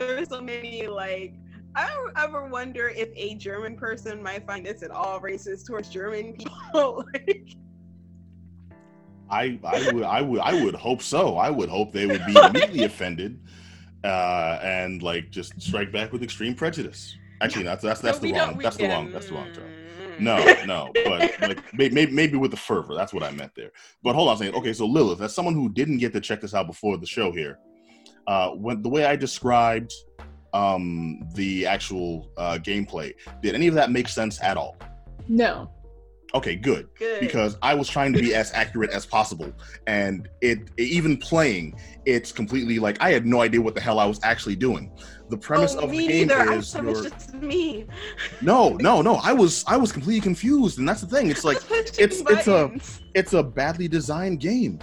there's so many like I don't ever wonder if a German person might find this at all racist towards German people. like, I, I would I would I would hope so. I would hope they would be immediately offended uh, and like just strike back with extreme prejudice. Actually, that's that's that's so the wrong that's the wrong that's the wrong term. No, no, but like maybe maybe with the fervor. That's what I meant there. But hold on, a second. Okay, so Lilith, as someone who didn't get to check this out before the show here, uh, when the way I described um the actual uh gameplay, did any of that make sense at all? No. Okay, good. Good. because I was trying to be as accurate as possible, and it even playing, it's completely like I had no idea what the hell I was actually doing. The premise oh, of the game neither. Is thought it was you're- just me. no, no, no. I was I was completely confused, and that's the thing. It's like Pushing it's- it's a- it's a badly designed game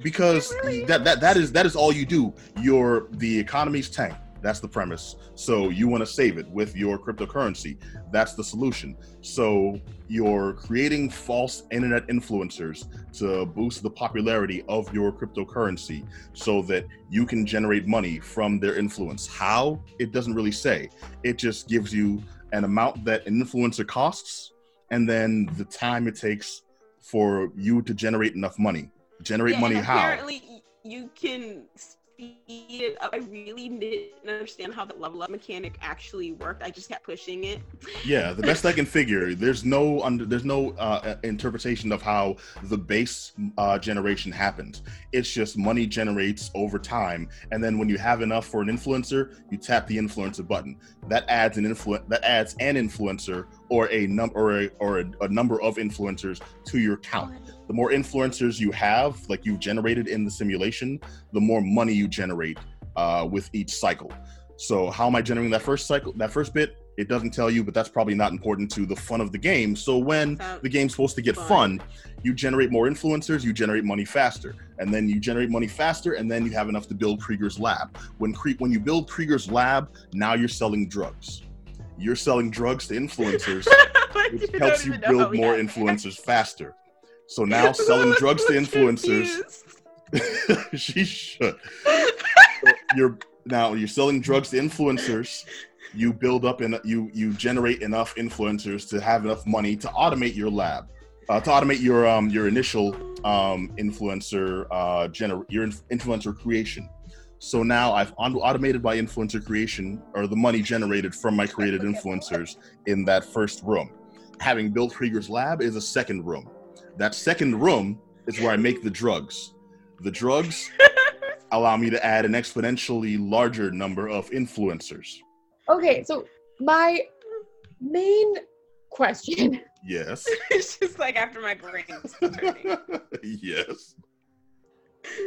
because really that that that is that is all you do. Your the economy's tank. That's the premise. So you want to save it with your cryptocurrency. That's the solution. So you're creating false internet influencers to boost the popularity of your cryptocurrency so that you can generate money from their influence. How? It doesn't really say. It just gives you an amount that an influencer costs and then the time it takes for you to generate enough money. Generate Yeah, money and how? Apparently, you can speed it up. I really didn't understand how the level up mechanic actually worked. I just kept pushing it. Yeah, the best I can figure. There's no under. There's no uh, interpretation of how the base uh, generation happens. It's just money generates over time, and then when you have enough for an influencer, you tap the influencer button. That adds an influ- That adds an influencer or a number or a, or a, a number of influencers to your count. The more influencers you have, like you've generated in the simulation, the more money you generate uh, with each cycle. So how am I generating that first cycle? That first bit, it doesn't tell you, but that's probably not important to the fun of the game. So when the game's supposed to get fun. fun, you generate more influencers, you generate money faster, and then you generate money faster, and then you have enough to build Krieger's lab. When Krie- when you build Krieger's lab, now you're selling drugs. You're selling drugs to influencers, which helps you even know how build more influencers faster. So now selling drugs to influencers, she should. You're now you're selling drugs to influencers. You build up and you you generate enough influencers to have enough money to automate your lab, uh, to automate your um your initial um influencer uh gener- your inf- influencer creation. So now I've automated my influencer creation or the money generated from my created influencers in that first room. Having built Krieger's lab is a second room. That second room is where I make the drugs. The drugs allow me to add an exponentially larger number of influencers. Okay, so my main question Yes. it's just like after my brain. yes.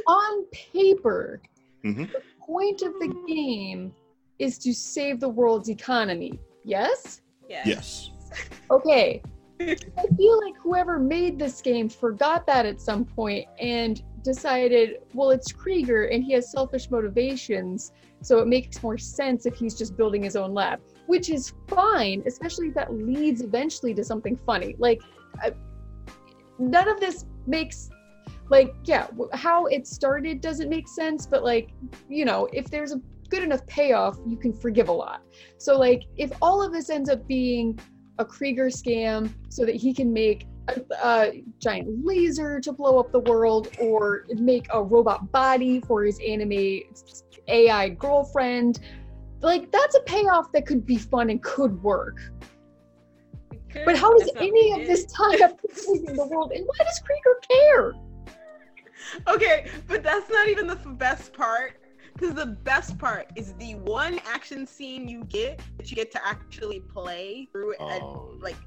on paper, Mhm. the point of the game is to save the world's economy. Yes? Yeah. Yes. Okay. I feel like whoever made this game forgot that at some point and decided, well, it's Krieger and he has selfish motivations, so it makes more sense if he's just building his own lab, which is fine, especially if that leads eventually to something funny. Like, none of this makes, like, yeah, how it started doesn't make sense, but like, you know, if there's a good enough payoff, you can forgive a lot. So, like, if all of this ends up being a Krieger scam so that he can make a, a giant laser to blow up the world or make a robot body for his anime AI girlfriend. Like that's a payoff that could be fun and could work. But how does any of this is. tie up to saving the world? And why does Krieger care? Okay, but that's not even the best part. Because the best part is the one action scene you get that you get to actually play through Oh, like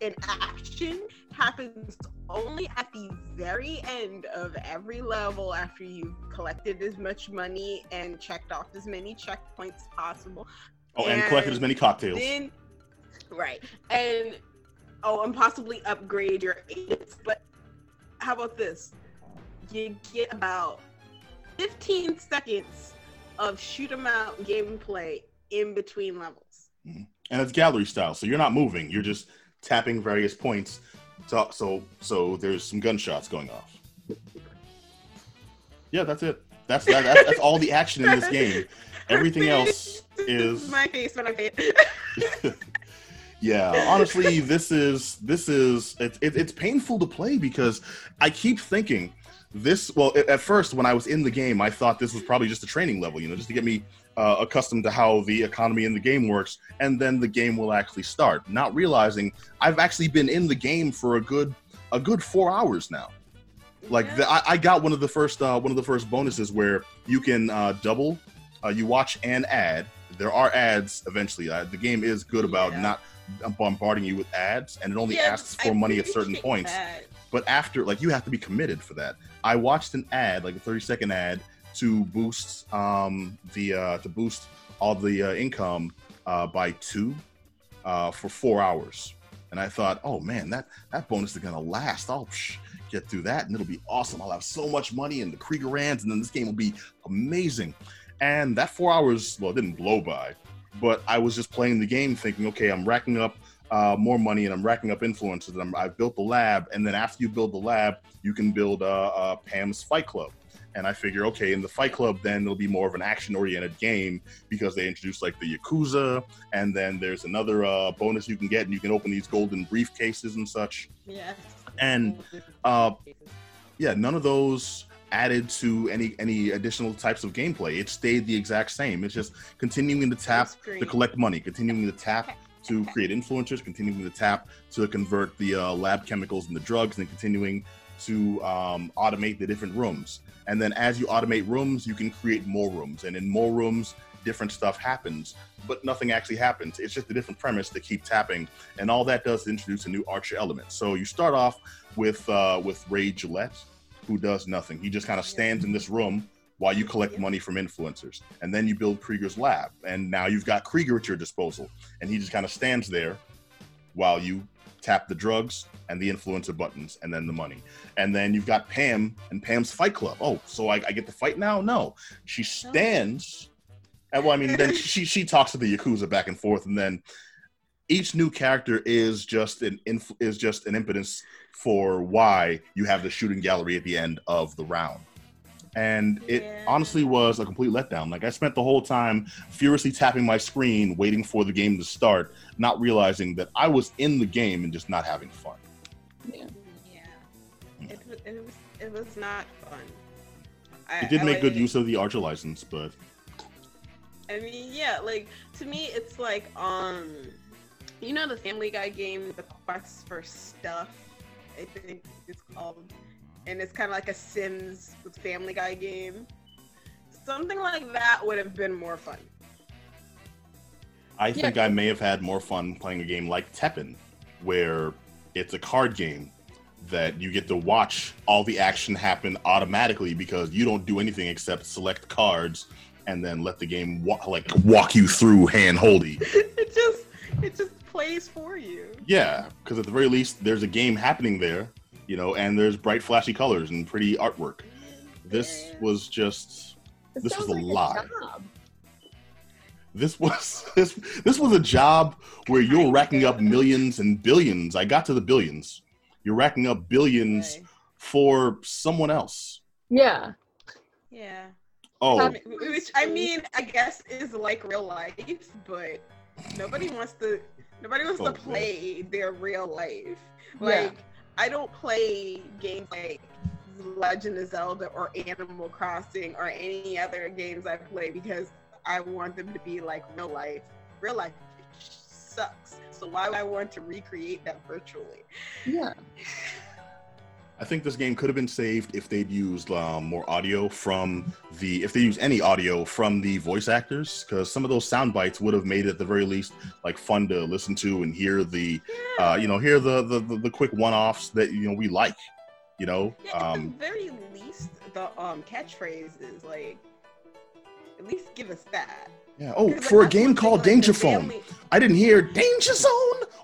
an action happens only at the very end of every level after you've collected as much money and checked off as many checkpoints as possible. oh, and collected as many cocktails. Then, right, and oh, and possibly upgrade your agents. But how about this? You get about 15 seconds of shoot 'em out gameplay in between levels. Mm-hmm. and it's gallery style, so you're not moving. You're just tapping various points. So, so, so there's some gunshots going off. Yeah, that's it. That's that, that's, that's all the action in this game. Everything else is my face when I it. yeah honestly this is this is it, it, it's painful to play because i keep thinking this well at first when i was in the game i thought this was probably just a training level you know just to get me uh, accustomed to how the economy in the game works and then the game will actually start. Not realizing i've actually been in the game for a good a good four hours now. Like the, I, I got one of the first uh, one of the first bonuses where you can uh, double uh, you watch an ad. There are ads eventually. Uh, the game is good about Yeah. not bombarding you with ads and it only Yeah, asks I for money at certain points. that. but after like you have to be committed for that i watched an ad like a 30 second ad to boost um the uh to boost all the uh, income uh by two uh for four hours. And i thought oh man that that bonus is gonna last. I'll psh, get through that and it'll be awesome. I'll have so much money in the krieger rands and then this game will be amazing. And that four hours, well, it didn't blow by, but I was just playing the game thinking, okay, I'm racking up uh, more money and I'm racking up influences. I'm, I've built the lab. And then after you build the lab, you can build uh, uh, Pam's Fight Club. And I figure, okay, in the Fight Club, then it'll be more of an action oriented game because they introduce like the Yakuza. And then there's another uh, bonus you can get, and you can open these golden briefcases and such. Yes. And, uh, Yeah, none of those added to any any additional types of gameplay. It stayed the exact same. It's just continuing to tap to collect money, continuing to tap to create influencers, continuing to tap to convert the uh, lab chemicals and the drugs, and continuing to um, automate the different rooms. And then as you automate rooms, you can create more rooms, and in more rooms, different stuff happens, but nothing actually happens. It's just a different premise to keep tapping, and all that does is introduce a new archer element. So you start off with uh, with Ray Gillette, who does nothing. He just kind of stands in this room while you collect money from influencers. And then you build Krieger's lab. And now you've got Krieger at your disposal. And he just kind of stands there while you tap the drugs and the influencer buttons and then the money. And then you've got Pam and Pam's Fight Club. Oh, so I, I get to fight now? No. She stands. And well, I mean, then she she talks to the Yakuza back and forth, and then each new character is just an inf- is just an impetus for why you have the shooting gallery at the end of the round. And it Yeah. honestly was a complete letdown. Like I spent the whole time furiously tapping my screen, waiting for the game to start, not realizing that I was in the game and just not having fun. Yeah. Yeah. It, it was it was not fun. I, It did I make good like- use of the Archer license, but I mean, yeah, like to me, it's like um, you know, the Family Guy game, the Quest for Stuff. I think it's called, and it's kind of like a Sims with Family Guy game. Something like that would have been more fun. I Yeah. think I may have had more fun playing a game like Tekken, where it's a card game that you get to watch all the action happen automatically because you don't do anything except select cards and then let the game wa- like walk you through hand holdy. it just it just plays for you. Yeah, because at the very least, there's a game happening there, you know, and there's bright, flashy colors and pretty artwork. This was just It This was a like lie. job. this was this this was a job where you're racking up millions and billions. I got to the billions. You're racking up billions Okay. for someone else. Yeah. Yeah. Oh, Um, Which I mean, I guess is like real life, but nobody wants to. Nobody wants Oh, to play their real life. Yeah. I don't play games like Legend of Zelda or Animal Crossing or any other games I play because I want them to be like real life. Real life sucks. So why would I want to recreate that virtually? Yeah. I think this game could have been saved if they'd used um, more audio from the if they use any audio from the voice actors because some of those sound bites would have made it at the very least like fun to listen to and hear the uh, you know hear the the, the, the quick one-offs that you know we like you know Yeah, at um, the very least, the um catchphrases like at least give us that. Yeah oh like, for a game called danger phone i didn't hear danger zone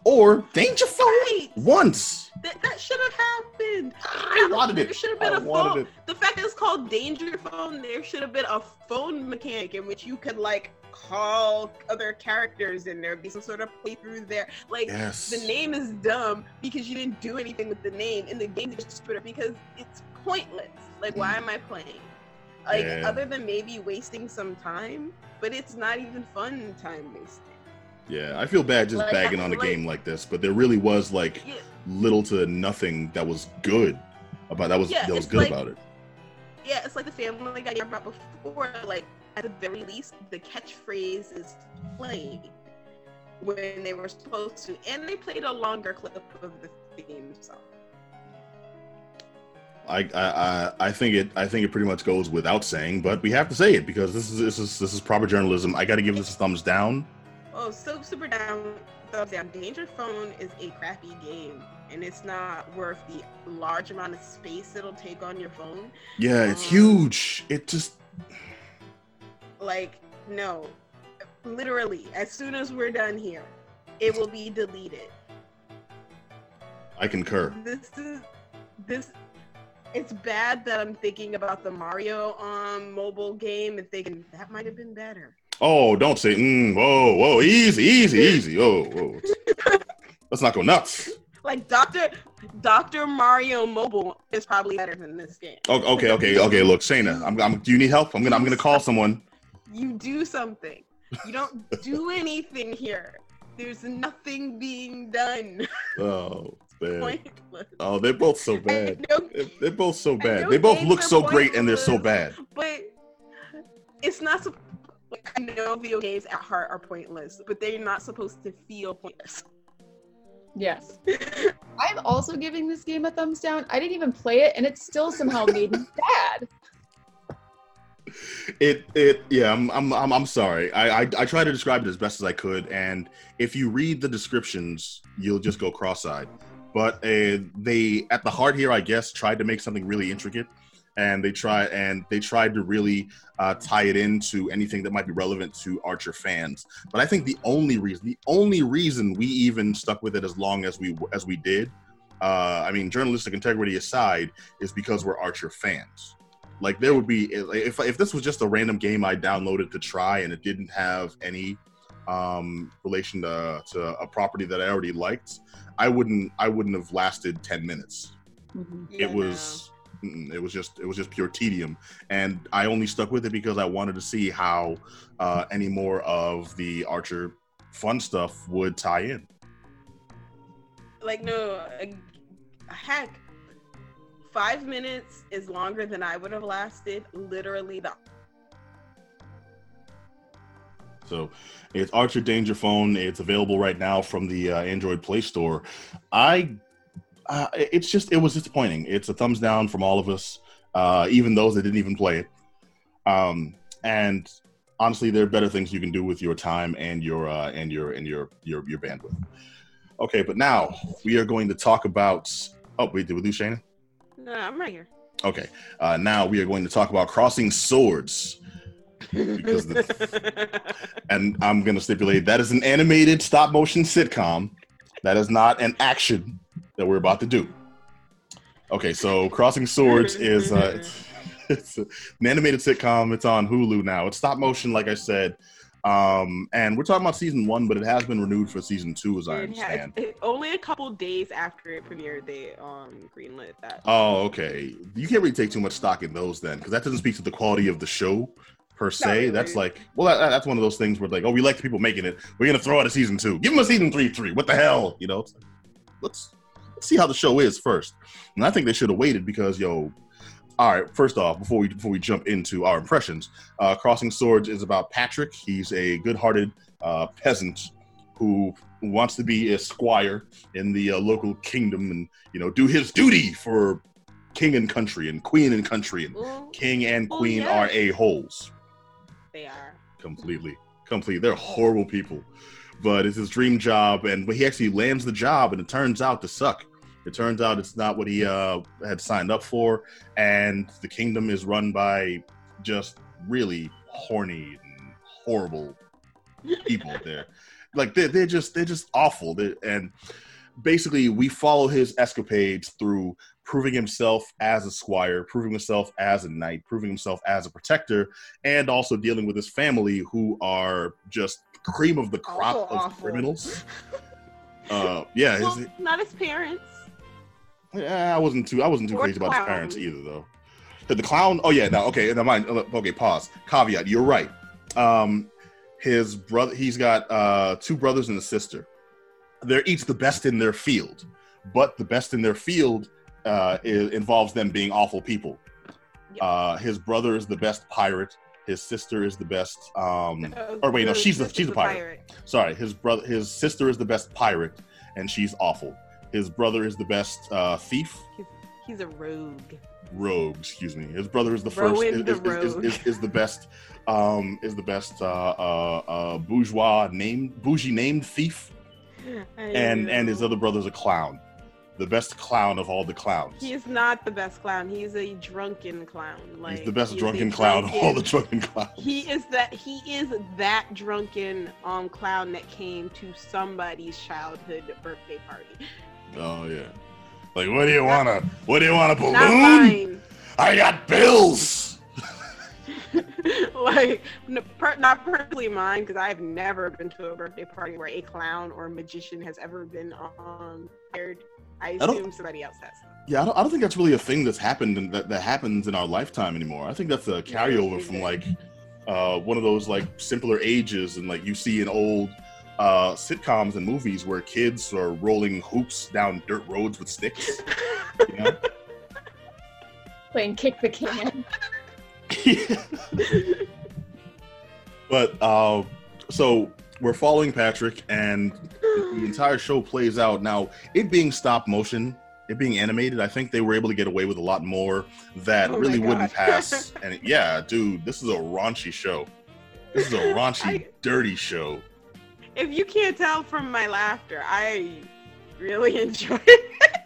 or danger phone Right. once That, that should have happened. i wanted There it should have been a phone. it The fact that it's called Danger Phone, there should have been a phone mechanic in which you could like call other characters and there would be some sort of playthrough there. Like yes the name is dumb because you didn't do anything with the name, and the game is stupider because it's pointless. Like why mm. am I playing? Like Yeah. other than maybe wasting some time, but it's not even fun time wasting. yeah i feel bad just Like, bagging on a like- game like this but there really was like Yeah. little to nothing that was good about that was Yeah, that was good like- about it yeah, it's like the family guy I brought before. Like at the very least, the catchphrase is played when they were supposed to, and they played a longer clip of the theme song. I, I I I think it I think it pretty much goes without saying, but we have to say it because this is this is this is proper journalism. I got to give this a thumbs down. Oh, so super down, thumbs down. Danger Phone is a crappy game, and it's not worth the large amount of space it'll take on your phone. Yeah, it's Um, huge. It just Like, no, literally, as soon as we're done here, it will be deleted. I concur. this is this it's bad that I'm thinking about the Mario um mobile game and thinking that might have been better. Oh, don't say, mm, whoa, whoa, easy, easy, easy. Oh, whoa. Let's not go nuts. Like Doctor Doctor Mario Mobile is probably better than this game. Oh, okay, okay, okay. Look, Shayna, I'm, I'm, do you need help? I'm gonna, I'm gonna call someone. You do something. You don't do anything here. There's nothing being done. Oh, man. Oh, they're both so bad. I know, They're, they're both so bad. know They both look so great and they're so bad. but it's not. sup- Like, I know video games at heart are pointless, but they're not supposed to feel pointless. Yes. I'm also giving this game a thumbs down. I didn't even play it, and it still somehow made me sad. It, it, yeah. I'm, I'm, I'm, I'm sorry. I, I, I try to describe it as best as I could, and if you read the descriptions, you'll just go cross-eyed. But uh, they, at the heart here, I guess, tried to make something really intricate, and they try and they tried to really uh, tie it into anything that might be relevant to Archer fans. But I think the only reason, the only reason we even stuck with it as long as we as we did, uh, I mean, journalistic integrity aside, is because we're Archer fans. Like there would be if if this was just a random game I downloaded to try and it didn't have any um, relation to, to a property that I already liked, I wouldn't I wouldn't have lasted ten minutes. Yeah, it was mm, it was just it was just pure tedium, and I only stuck with it because I wanted to see how uh, any more of the Archer fun stuff would tie in. like no. Heck, five minutes is longer than I would have lasted. Literally, the So it's Archer Danger Phone. It's available right now from the uh, Android Play Store. I, uh, it's just it was disappointing. It's a thumbs down from all of us, uh, even those that didn't even play it. Um, and honestly, there are better things you can do with your time and your uh, and your and your your your bandwidth. Okay, but now we are going to talk about. Oh, wait, did we lose Shayna? no, I'm right here. Okay, uh, now we are going to talk about crossing swords. Because and I'm going to stipulate that is an animated stop motion sitcom. That is not an action that we're about to do. Okay, so Crossing Swords is uh, it's, it's an animated sitcom. It's on Hulu now. It's stop motion, like I said, um, and we're talking about season one, but it has been renewed for season two, as I It had- understand. it- only a couple days after it premiered, they um greenlit that. Oh, okay. You can't really take too much stock in those then, because that doesn't speak to the quality of the show per se. really. That's like, well, that, that's one of those things where like, oh, we like the people making it. We're gonna throw out a season two. Give them a season three, three. What the hell, you know? Like, let's let's see how the show is first. And I think they should have waited because, yo, all right. First off, before we before we jump into our impressions, uh, Crossing Swords is about Patrick. He's a good-hearted uh, peasant who wants to be a squire in the uh, local kingdom and you know do his duty for king and country and queen and country and Well, king and Well, queen yes. are a holes they are. completely. Completely. They're horrible people. But it's his dream job and when he actually lands the job and it turns out to suck. It turns out it's not what he uh, had signed up for and the kingdom is run by just really horny and horrible people there. Like they're, they're just they're just awful. They and basically we follow his escapades through proving himself as a squire proving himself as a knight proving himself as a protector and also dealing with his family who are just cream of the crop Also of awful. criminals uh yeah his, Well, not his parents. yeah, I wasn't too. I wasn't too Or crazy about his parents either, though. The, the clown. Oh yeah, no. Okay, never mind. Uh, Okay, pause. Caveat. You're right. Um, his brother. He's got uh two brothers and a sister. They're each the best in their field, but the best in their field uh, i involves them being awful people. Yep. Uh, his brother is the best pirate. His sister is the best. Um, Uh, or wait, no, she's the- she's a a pirate. sorry, his brother. His sister is the best pirate, and she's awful. His brother is the best uh, thief. He's a rogue. rogue excuse me his brother is the first is, the is, is, is, rogue. is, is the best um is the best uh uh, uh bourgeois named bougie named thief I and and his know. other brother's a clown the best clown of all the clowns He is not the best clown. He's a drunken clown. Like he's the best he is a drunken clown of all the drunken- drunken clowns He is that. He is that drunken um clown that came to somebody's childhood birthday party. oh yeah Like, what do you wanna? What do you want? A balloon? I got bills. like, per- not personally mine, because I've never been to a birthday party where a clown or magician has ever been on hired. I don't- assume somebody else has. Yeah, I don't, I don't think that's really a thing that's happened and that, that happens in our lifetime anymore. I think that's a carryover from like uh, one of those like simpler ages and like you see in old uh, sitcoms and movies where kids are rolling hoops down dirt roads with sticks. You know? Playing kick the can. but uh, so we're following Patrick, and the entire show plays out. Now, it being stop motion, it being animated, I think they were able to get away with a lot more that Oh really wouldn't pass. and yeah, dude, this is a raunchy show. This is a raunchy, I- dirty show. If you can't tell from my laughter, I really enjoy it.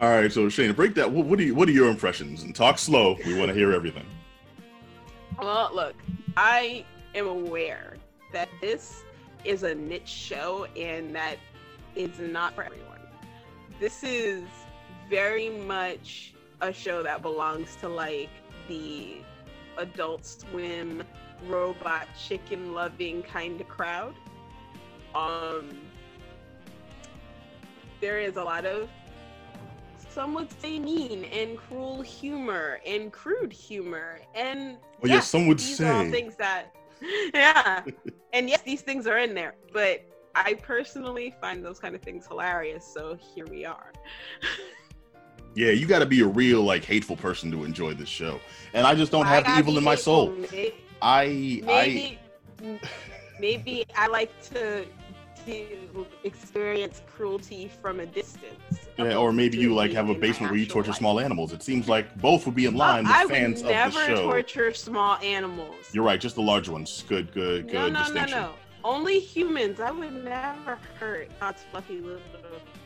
All right, so Shane, break that. What, what are you, what are your impressions? And talk slow. We want to hear everything. Well, look, I am aware that this is a niche show and that it's not for everyone. This is very much a show that belongs to like the adult swim robot chicken loving kind of crowd. Um there is a lot of some would say mean and cruel humor and crude humor and oh, Well, yes, some would these are all things that yeah and yes these things are in there but i personally find those kind of things hilarious so here we are Yeah, you got to be a real like hateful person to enjoy this show, and I just don't I have gotta evil in my hateful. soul. May- I, I, maybe maybe i like to to experience cruelty from a distance Yeah, or maybe you like have a basement where you torture life. small animals. It seems like both would be in line I with would fans of the show. Never torture small animals You're right, just the large ones. Good, good, no good no no distinction. no only humans i would never hurt God's fluffy little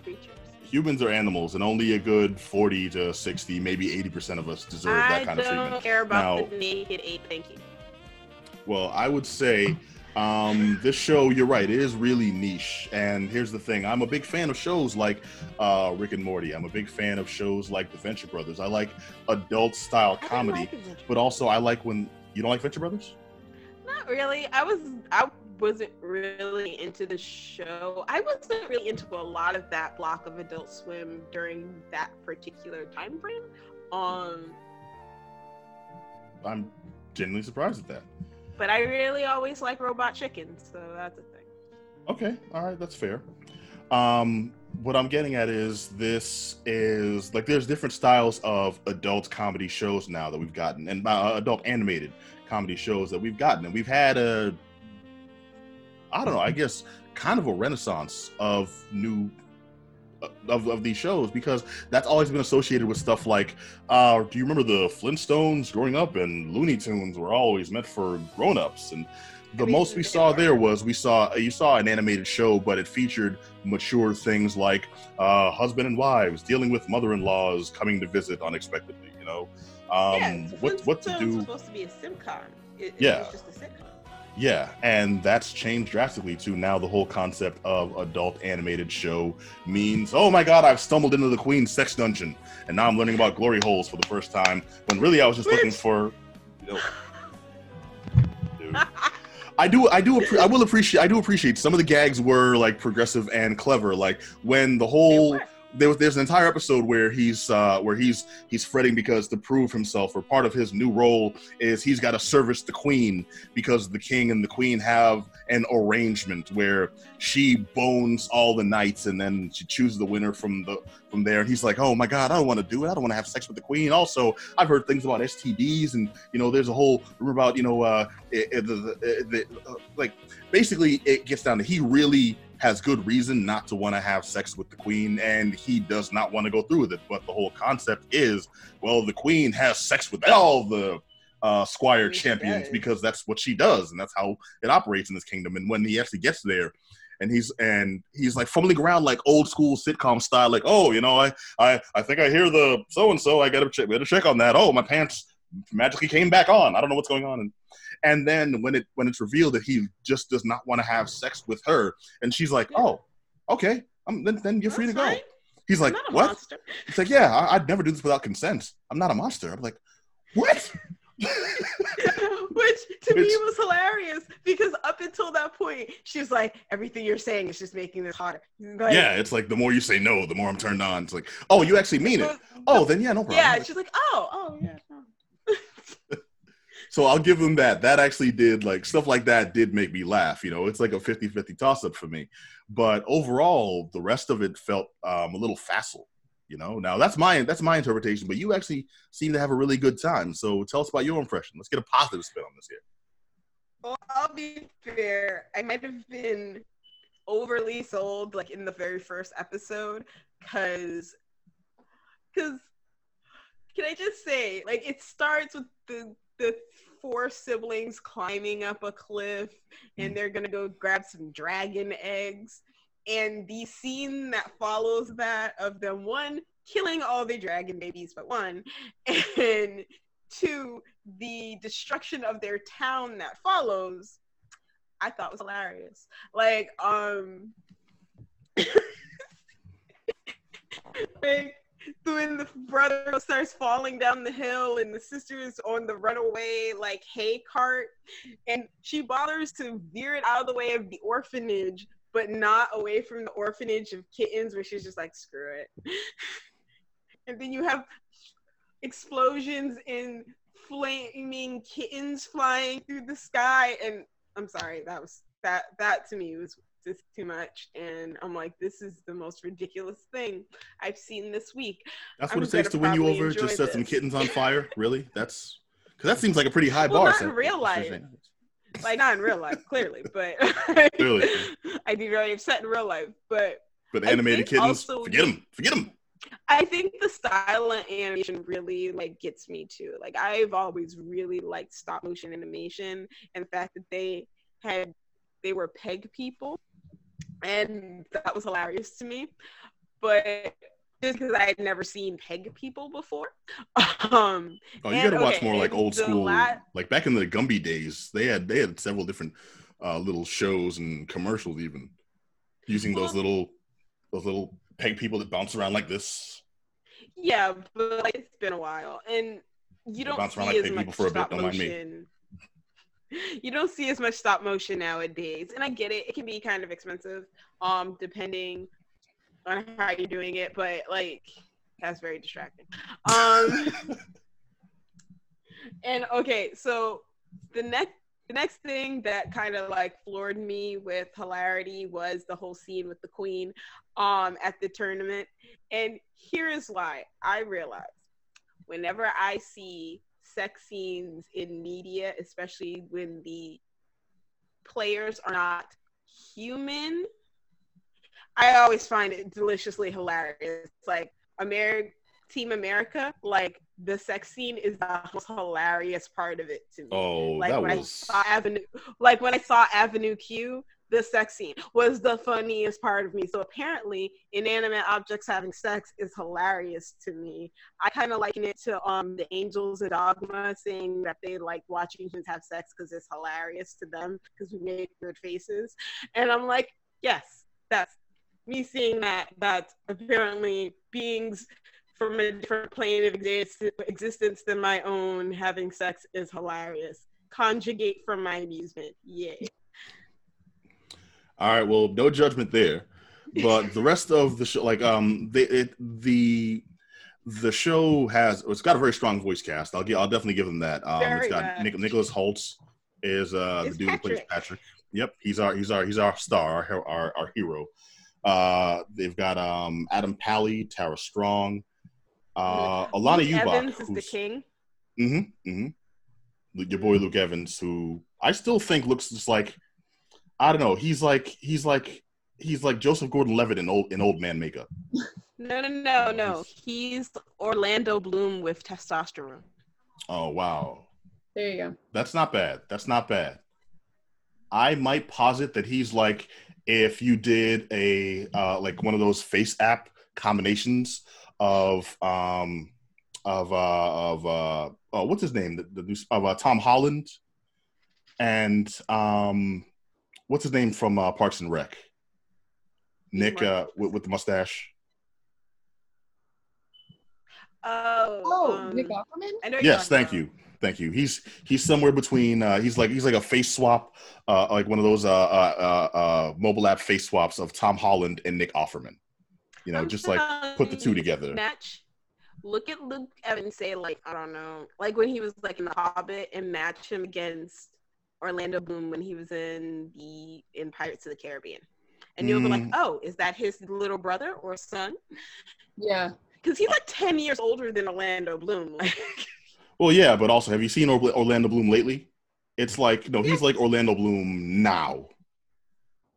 creatures Humans are animals, and only a good 40 to 60, maybe 80% of us deserve I that kind of treatment. I don't care about Now- the naked ape. Thank you. Well, I would say um, this show, you're right, it is really niche. And here's the thing I'm a big fan of shows like uh, Rick and Morty. I'm a big fan of shows like The Venture Brothers. I like adult style comedy, like but also I like when you don't like Venture Brothers? Not really. I was. I wasn't really into the show. I wasn't really into a lot of that block of Adult Swim during that particular time frame. Um, I'm genuinely surprised at that. But I really always like Robot Chickens, so that's a thing. Okay, all right, that's fair. Um, what I'm getting at is this is like there's different styles of adult comedy shows now that we've gotten, and uh, adult animated comedy shows that we've gotten, and we've had a, I don't know, I guess kind of a renaissance of new. Of, of these shows because that's always been associated with stuff like uh do you remember the flintstones growing up and looney tunes were always meant for grown-ups and the I mean, most we saw there was we saw you saw an animated show, but it featured mature things like uh, husband and wives dealing with mother-in-laws coming to visit unexpectedly. You know, um, yeah, what what to do? supposed to be a sitcom. It, Yeah. was just a sitcom. Yeah, and that's changed drastically to now the whole concept of adult animated show means, oh my god, I've stumbled into the Queen's sex dungeon, and now I'm learning about glory holes for the first time. When really I was just looking for, you know. I do, I do, I will appreciate, I do appreciate some of the gags were like progressive and clever. Like when the whole. There was there's an entire episode where he's uh where he's he's fretting because to prove himself or part of his new role is he's got to service the queen because the king and the queen have an arrangement where she bones all the knights and then she chooses the winner from the from there. And he's like oh my god i don't want to do it. I don't want to have sex with the queen. Also i've heard things about stds and you know there's a whole rumor about you know uh it, it- the, the, the, uh, like basically it gets down to he really has good reason not to want to have sex with the queen and he does not want to go through with it. But the whole concept is well the queen has sex with all the uh, squire She champions does. because that's what she does and that's how it operates in this kingdom. And when he actually gets there and he's and he's like fumbling around like old school sitcom style like oh you know i i, I think i hear the so and so i gotta check better check on that. Oh my pants magically came back on i don't know what's going on and and then when it when it's revealed that he just does not want to have sex with her and she's like Yeah. oh okay um, then, then you're free to That's go. He's like, I'm what? monster. He's like, yeah, I, I'd never do this without consent. I'm not a monster. I'm like, what? Which to me was hilarious because up until that point, she was like, everything you're saying is just making this hotter. Like, yeah, it's like the more you say no, the more I'm turned on. It's like, oh, you actually mean it. Oh, then yeah, no problem. yeah, she's like, oh, oh, yeah. So I'll give them that. That actually did like stuff like that did make me laugh. You know, it's like a 50-50 toss up for me. But overall, the rest of it felt um, a little facile. You know, now that's my that's my interpretation. But you actually seem to have a really good time. So tell us about your impression. Let's get a positive spin on this here. Well, I'll be fair. I might have been overly sold like in the very first episode because because can I just say like it starts with the the four siblings climbing up a cliff and they're gonna go grab some dragon eggs. And the scene that follows that of them one killing all the dragon babies but one and two the destruction of their town that follows i thought was hilarious. Like um like when the brother starts falling down the hill and the sister is on the runaway like hay cart and she bothers to veer it out of the way of the orphanage but not away from the orphanage of kittens where she's just like screw it. And then you have explosions and flaming kittens flying through the sky and i'm sorry that was that that to me was just too much and i'm like this is the most ridiculous thing i've seen this week That's I'm what it takes to win you over. Just set some kittens on fire. Really? That's because that seems like a pretty high Well, bar. not in real life. like not in real life clearly but Clearly. i'd be very upset in real life but But animated kittens, also- forget them. Forget them. I think the style of animation really like gets me too. Like I've always really liked stop motion animation and the fact that they had they were peg people and that was hilarious to me. But just because I had never seen peg people before. Um Oh, you And, gotta watch okay, more like old school. la- like back in the Gumby days, they had they had several different uh, little shows and commercials even using those little those little peg people that bounce around like this. yeah, but like, it's been a while. And you don't bounce see around like peg people for a bit, don't mind me. You don't see as much stop motion nowadays, and I get it. It can be kind of expensive, um, depending on how you're doing it. But like, that's very distracting. Um, and okay, so the next the next thing that kind of like floored me with hilarity was the whole scene with the queen um at the tournament and here is why i realized whenever i see sex scenes in media especially when the players are not human i always find it deliciously hilarious. Like America team america like the sex scene is the most hilarious part of it to me. Oh, like that when was I saw Avenue, like when I saw Avenue Q, the sex scene was the funniest part of me. So apparently, inanimate objects having sex is hilarious to me. I kind of liken it to um the Angels of Dogma saying that they like watching humans have sex because it's hilarious to them because we make good faces, and I'm like, yes, that's me seeing that. That apparently beings from a different plane of existence than my own having sex is hilarious. Conjugate for my amusement. Yay. All right. Well, no judgment there, but the rest of the show, like um, the it, the the show has it's got a very strong voice cast. I'll get I'll definitely give them that. Um, Very it's got. Nick, Nicholas Holtz is uh the dude who plays Patrick. Patrick. Yep, he's our he's our he's our star, our hero- our, our hero. Uh, they've got um Adam Pally, Tara Strong, uh, Alanna Luke Ubach, Evans is the king. Mm-hmm. Mm-hmm. Your boy Luke Evans, who I still think looks just like I don't know. He's like he's like he's like Joseph Gordon-Levitt in old in old man makeup. No, no, no, no. He's Orlando Bloom with testosterone. Oh wow, There you go. that's not bad. That's not bad. I might posit that he's like if you did a uh, like one of those face app combinations of um of uh of uh oh what's his name the, the new of uh, Tom Holland and um what's his name from uh, Parks and Rec Nick uh, with, with the mustache Oh, Oh, um, Nick Offerman. I know. Yes, thank about. you, thank you. He's he's somewhere between. Uh, he's like he's like a face swap, uh, like one of those uh, uh, uh, uh, mobile app face swaps of Tom Holland and Nick Offerman. You know, I'm just like put the two together. Match. Look at Luke Evans. Say like I don't know, like when he was like in the Hobbit, and match him against Orlando Bloom when he was in the in Pirates of the Caribbean, and you'll be like, Mm. oh, is that his little brother or son? Yeah. Because he's like ten years older than Orlando Bloom. Like, Well, yeah, but also, have you seen Orlando Bloom lately? It's like no, he's like Orlando Bloom now.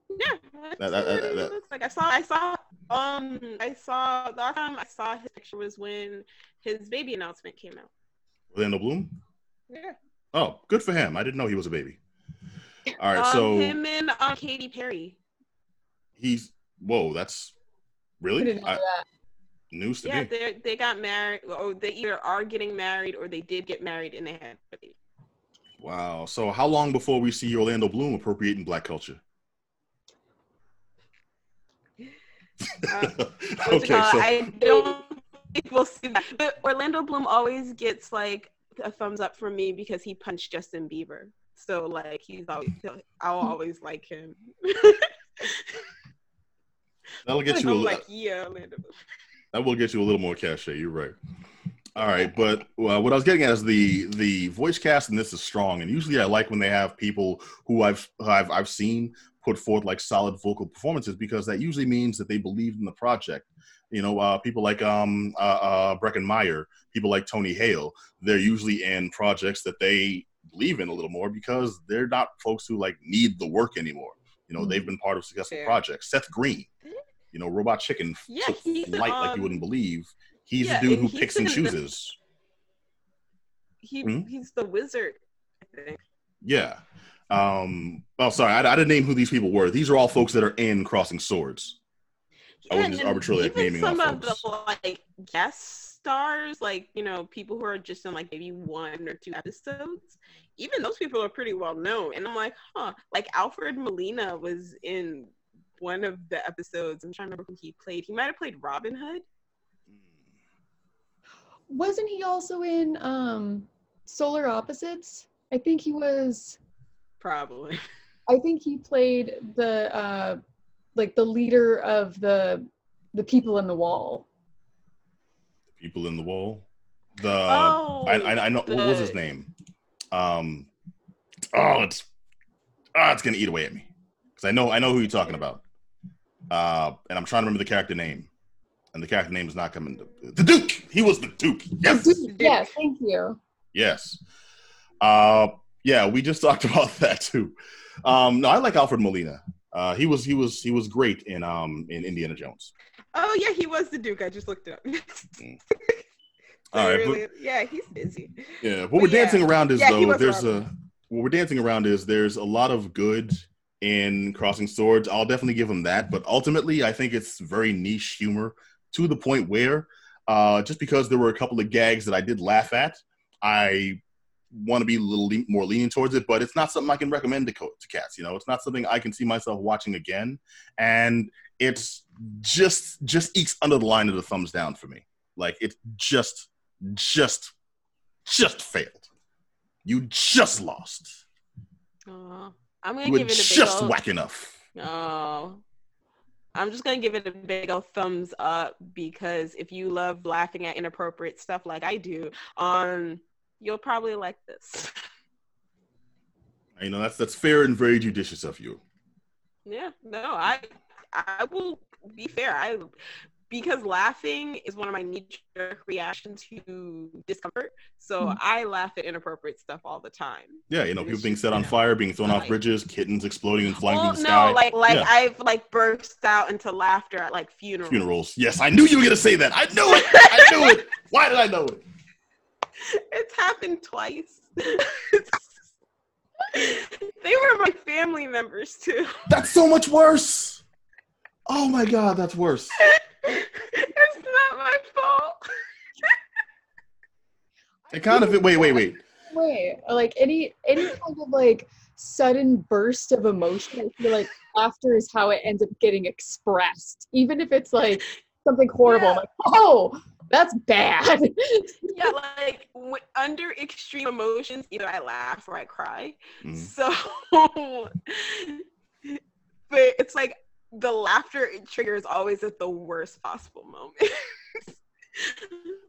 yeah, That- that- that- that- looks like. I saw, I saw, um, I saw the last time I saw his picture was when his baby announcement came out. Orlando Bloom. Yeah. Oh, good for him. I didn't know he was a baby. All right, um, so him and um, Katy Perry. he's whoa. That's really didn't I, that. news to Yeah, me. they they got married, or they either are getting married, or they did get married and they had a baby. Wow. So how long before we see Orlando Bloom appropriating black culture? Uh, okay, so I don't think we'll see that. But Orlando Bloom always gets like a thumbs up from me because he punched Justin Bieber. So like he's always, I'll always like him. that'll get you a I'm like, yeah, Orlando. That will get you a little more cachet. You're right. All right, but well, what I was getting at is the the voice cast in this is strong, and usually I like when they have people who I've I've I've seen put forth like solid vocal performances because that usually means that they believed in the project. You know, uh, people like um uh, uh Breckin Meyer, people like Tony Hale, they're usually in projects that they believe in a little more because they're not folks who like need the work anymore. You know, they've been part of successful Fair. projects. Seth Green, you know, Robot Chicken Yeah, took he's, flight like you um, wouldn't believe. He's yeah, the dude who picks and the- chooses. He Hmm? he's the wizard. I think. Yeah. Um. Oh, sorry, I, I didn't name who these people were. These are all folks that are in Crossing Swords. I wasn't just arbitrarily, like, even naming some off of the like guest stars, like you know, people who are just in like maybe one or two episodes. Even those people are pretty well known, and I'm like, huh. Like Alfred Molina was in one of the episodes. I'm trying to remember who he played. He might have played Robin Hood. Wasn't he also in um Solar Opposites? I think he was Probably. I think he played the uh like the leader of the the people in the wall. The people in the wall. The oh, I, I I know what was his name. Um. Oh, it's ah, it's gonna eat away at me because I know I know who you're talking about. Uh, and I'm trying to remember the character name, and the character name is not coming. To, the Duke. He was the Duke. Yes. Dude, yes, thank you. Yes. Uh, yeah, we just talked about that too. Um, no, I like Alfred Molina. Uh, he was he was he was great in um in Indiana Jones. Oh yeah, he was the Duke. I just looked it up. Mm. So All right, but- yeah, he's busy. Yeah, what But we're yeah. dancing around is Yeah, though there's Robin. a what we're dancing around is there's a lot of good in Crossing Swords. I'll definitely give him that, but ultimately I think it's very niche humor to the point where uh, just because there were a couple of gags that I did laugh at, I want to be a little le- more leaning towards it. But it's not something I can recommend to, co- to cats. You know, it's not something I can see myself watching again, and it's just just ekes under the line of the thumbs down for me. Like it just just just failed. You just lost. Aw. I'm gonna You give it a big just ol- whack enough. Oh. I'm just gonna give it a big old thumbs up because if you love laughing at inappropriate stuff like I do, um, you'll probably like this. You know that's that's fair and very judicious of you. yeah, no, I I will be fair. I because laughing is one of my knee-jerk reactions to discomfort. So Mhm. I laugh at inappropriate stuff all the time. Yeah, you know people being set on fire, being thrown off bridges, kittens exploding and flying Well, through the no, sky. like like Yeah. I've like burst out into laughter at like funerals. Funerals. Yes, I knew you were gonna say that. I knew it. I knew it. Why did I know it? it's happened twice. they were my family members too. That's so much worse. Oh my god, that's worse. it's not my fault. It kind of wait, wait, wait. Way like any any kind of like sudden burst of emotion. I feel like laughter is how it ends up getting expressed, even if it's like something horrible. Yeah. like, oh, That's bad. yeah, like w- under extreme emotions, either I laugh or I cry. Mhm. So, but it's like the laughter it triggers always at the worst possible moment.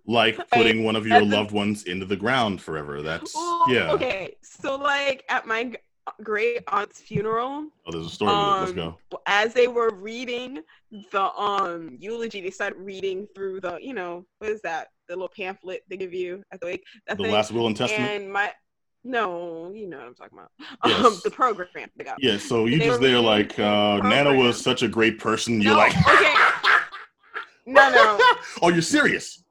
Like putting one of your at the- loved ones into the ground forever. That's Well, yeah. Okay, so like at my g- great aunt's funeral, Oh, there's a story it. Let's Um, go. as they were reading the um eulogy, they started reading through the you know what is that the little pamphlet they give you at the wake. The thing. last will and testament. and my no, you know what I'm talking about. Yes. Um, the program. They got. Yeah, so you just there like the uh Nana was such a great person. You're No, like okay. No, no, Oh, you're serious.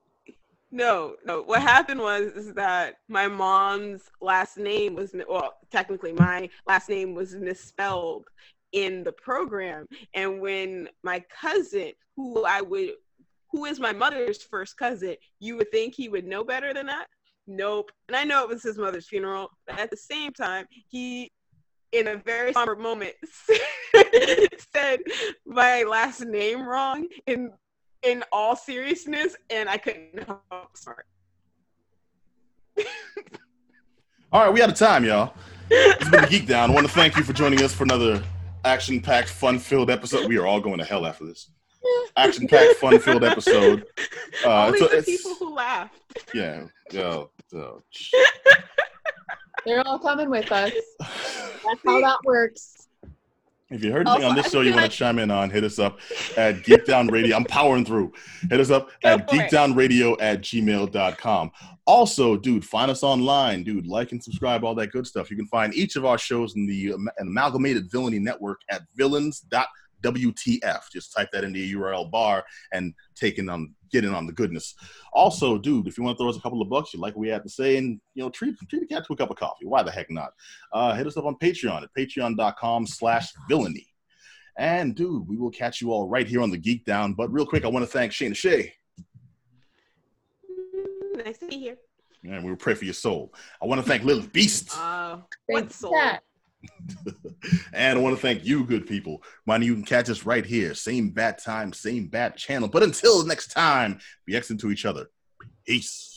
No, no. What happened was is that my mom's last name was well, technically my last name was misspelled in the program, and when my cousin, who I would, who is my mother's first cousin, you would think he would know better than that. Nope. And I know it was his mother's funeral, but at the same time, he, in a very somber moment, said my last name wrong in in all seriousness, and I couldn't help but smart. All right, we out of time, y'all. It's been the Geek Down. I want to thank you for joining us for another action-packed, fun-filled episode. We are all going to hell after this. Action-packed, fun-filled episode. Uh, Only it's, the it's- people who laughed. yeah, yeah. so- They're all coming with us. That's how that works. If you heard anything oh, Also, on this show you want to chime in on, hit us up at Geek Down Radio. I'm powering through. Hit us up Go at geekdownradio at gmail.com. Also, dude, find us online. Dude, like and subscribe, all that good stuff. You can find each of our shows in the Am- Amalgamated Villainy Network at villains.wtf. Just type that into your URL bar and take in on get in on the goodness. Also, dude, if you want to throw us a couple of bucks, you like what we have to say, and you know, treat treat a cat to a cup of coffee. Why the heck not? Uh, hit us up on Patreon at patreon.com slash villainy. And dude, we will catch you all right here on the Geek Down. But real quick, I want to thank Shayna Shay. Nice to be here. And we will pray for your soul. I want to thank Lilith Beest. Uh, what Thanks, soul? Kat. and I want to thank you, good people. Mind you, you can catch us right here. Same bat time, same bat channel. But until next time, be excellent to each other. Peace.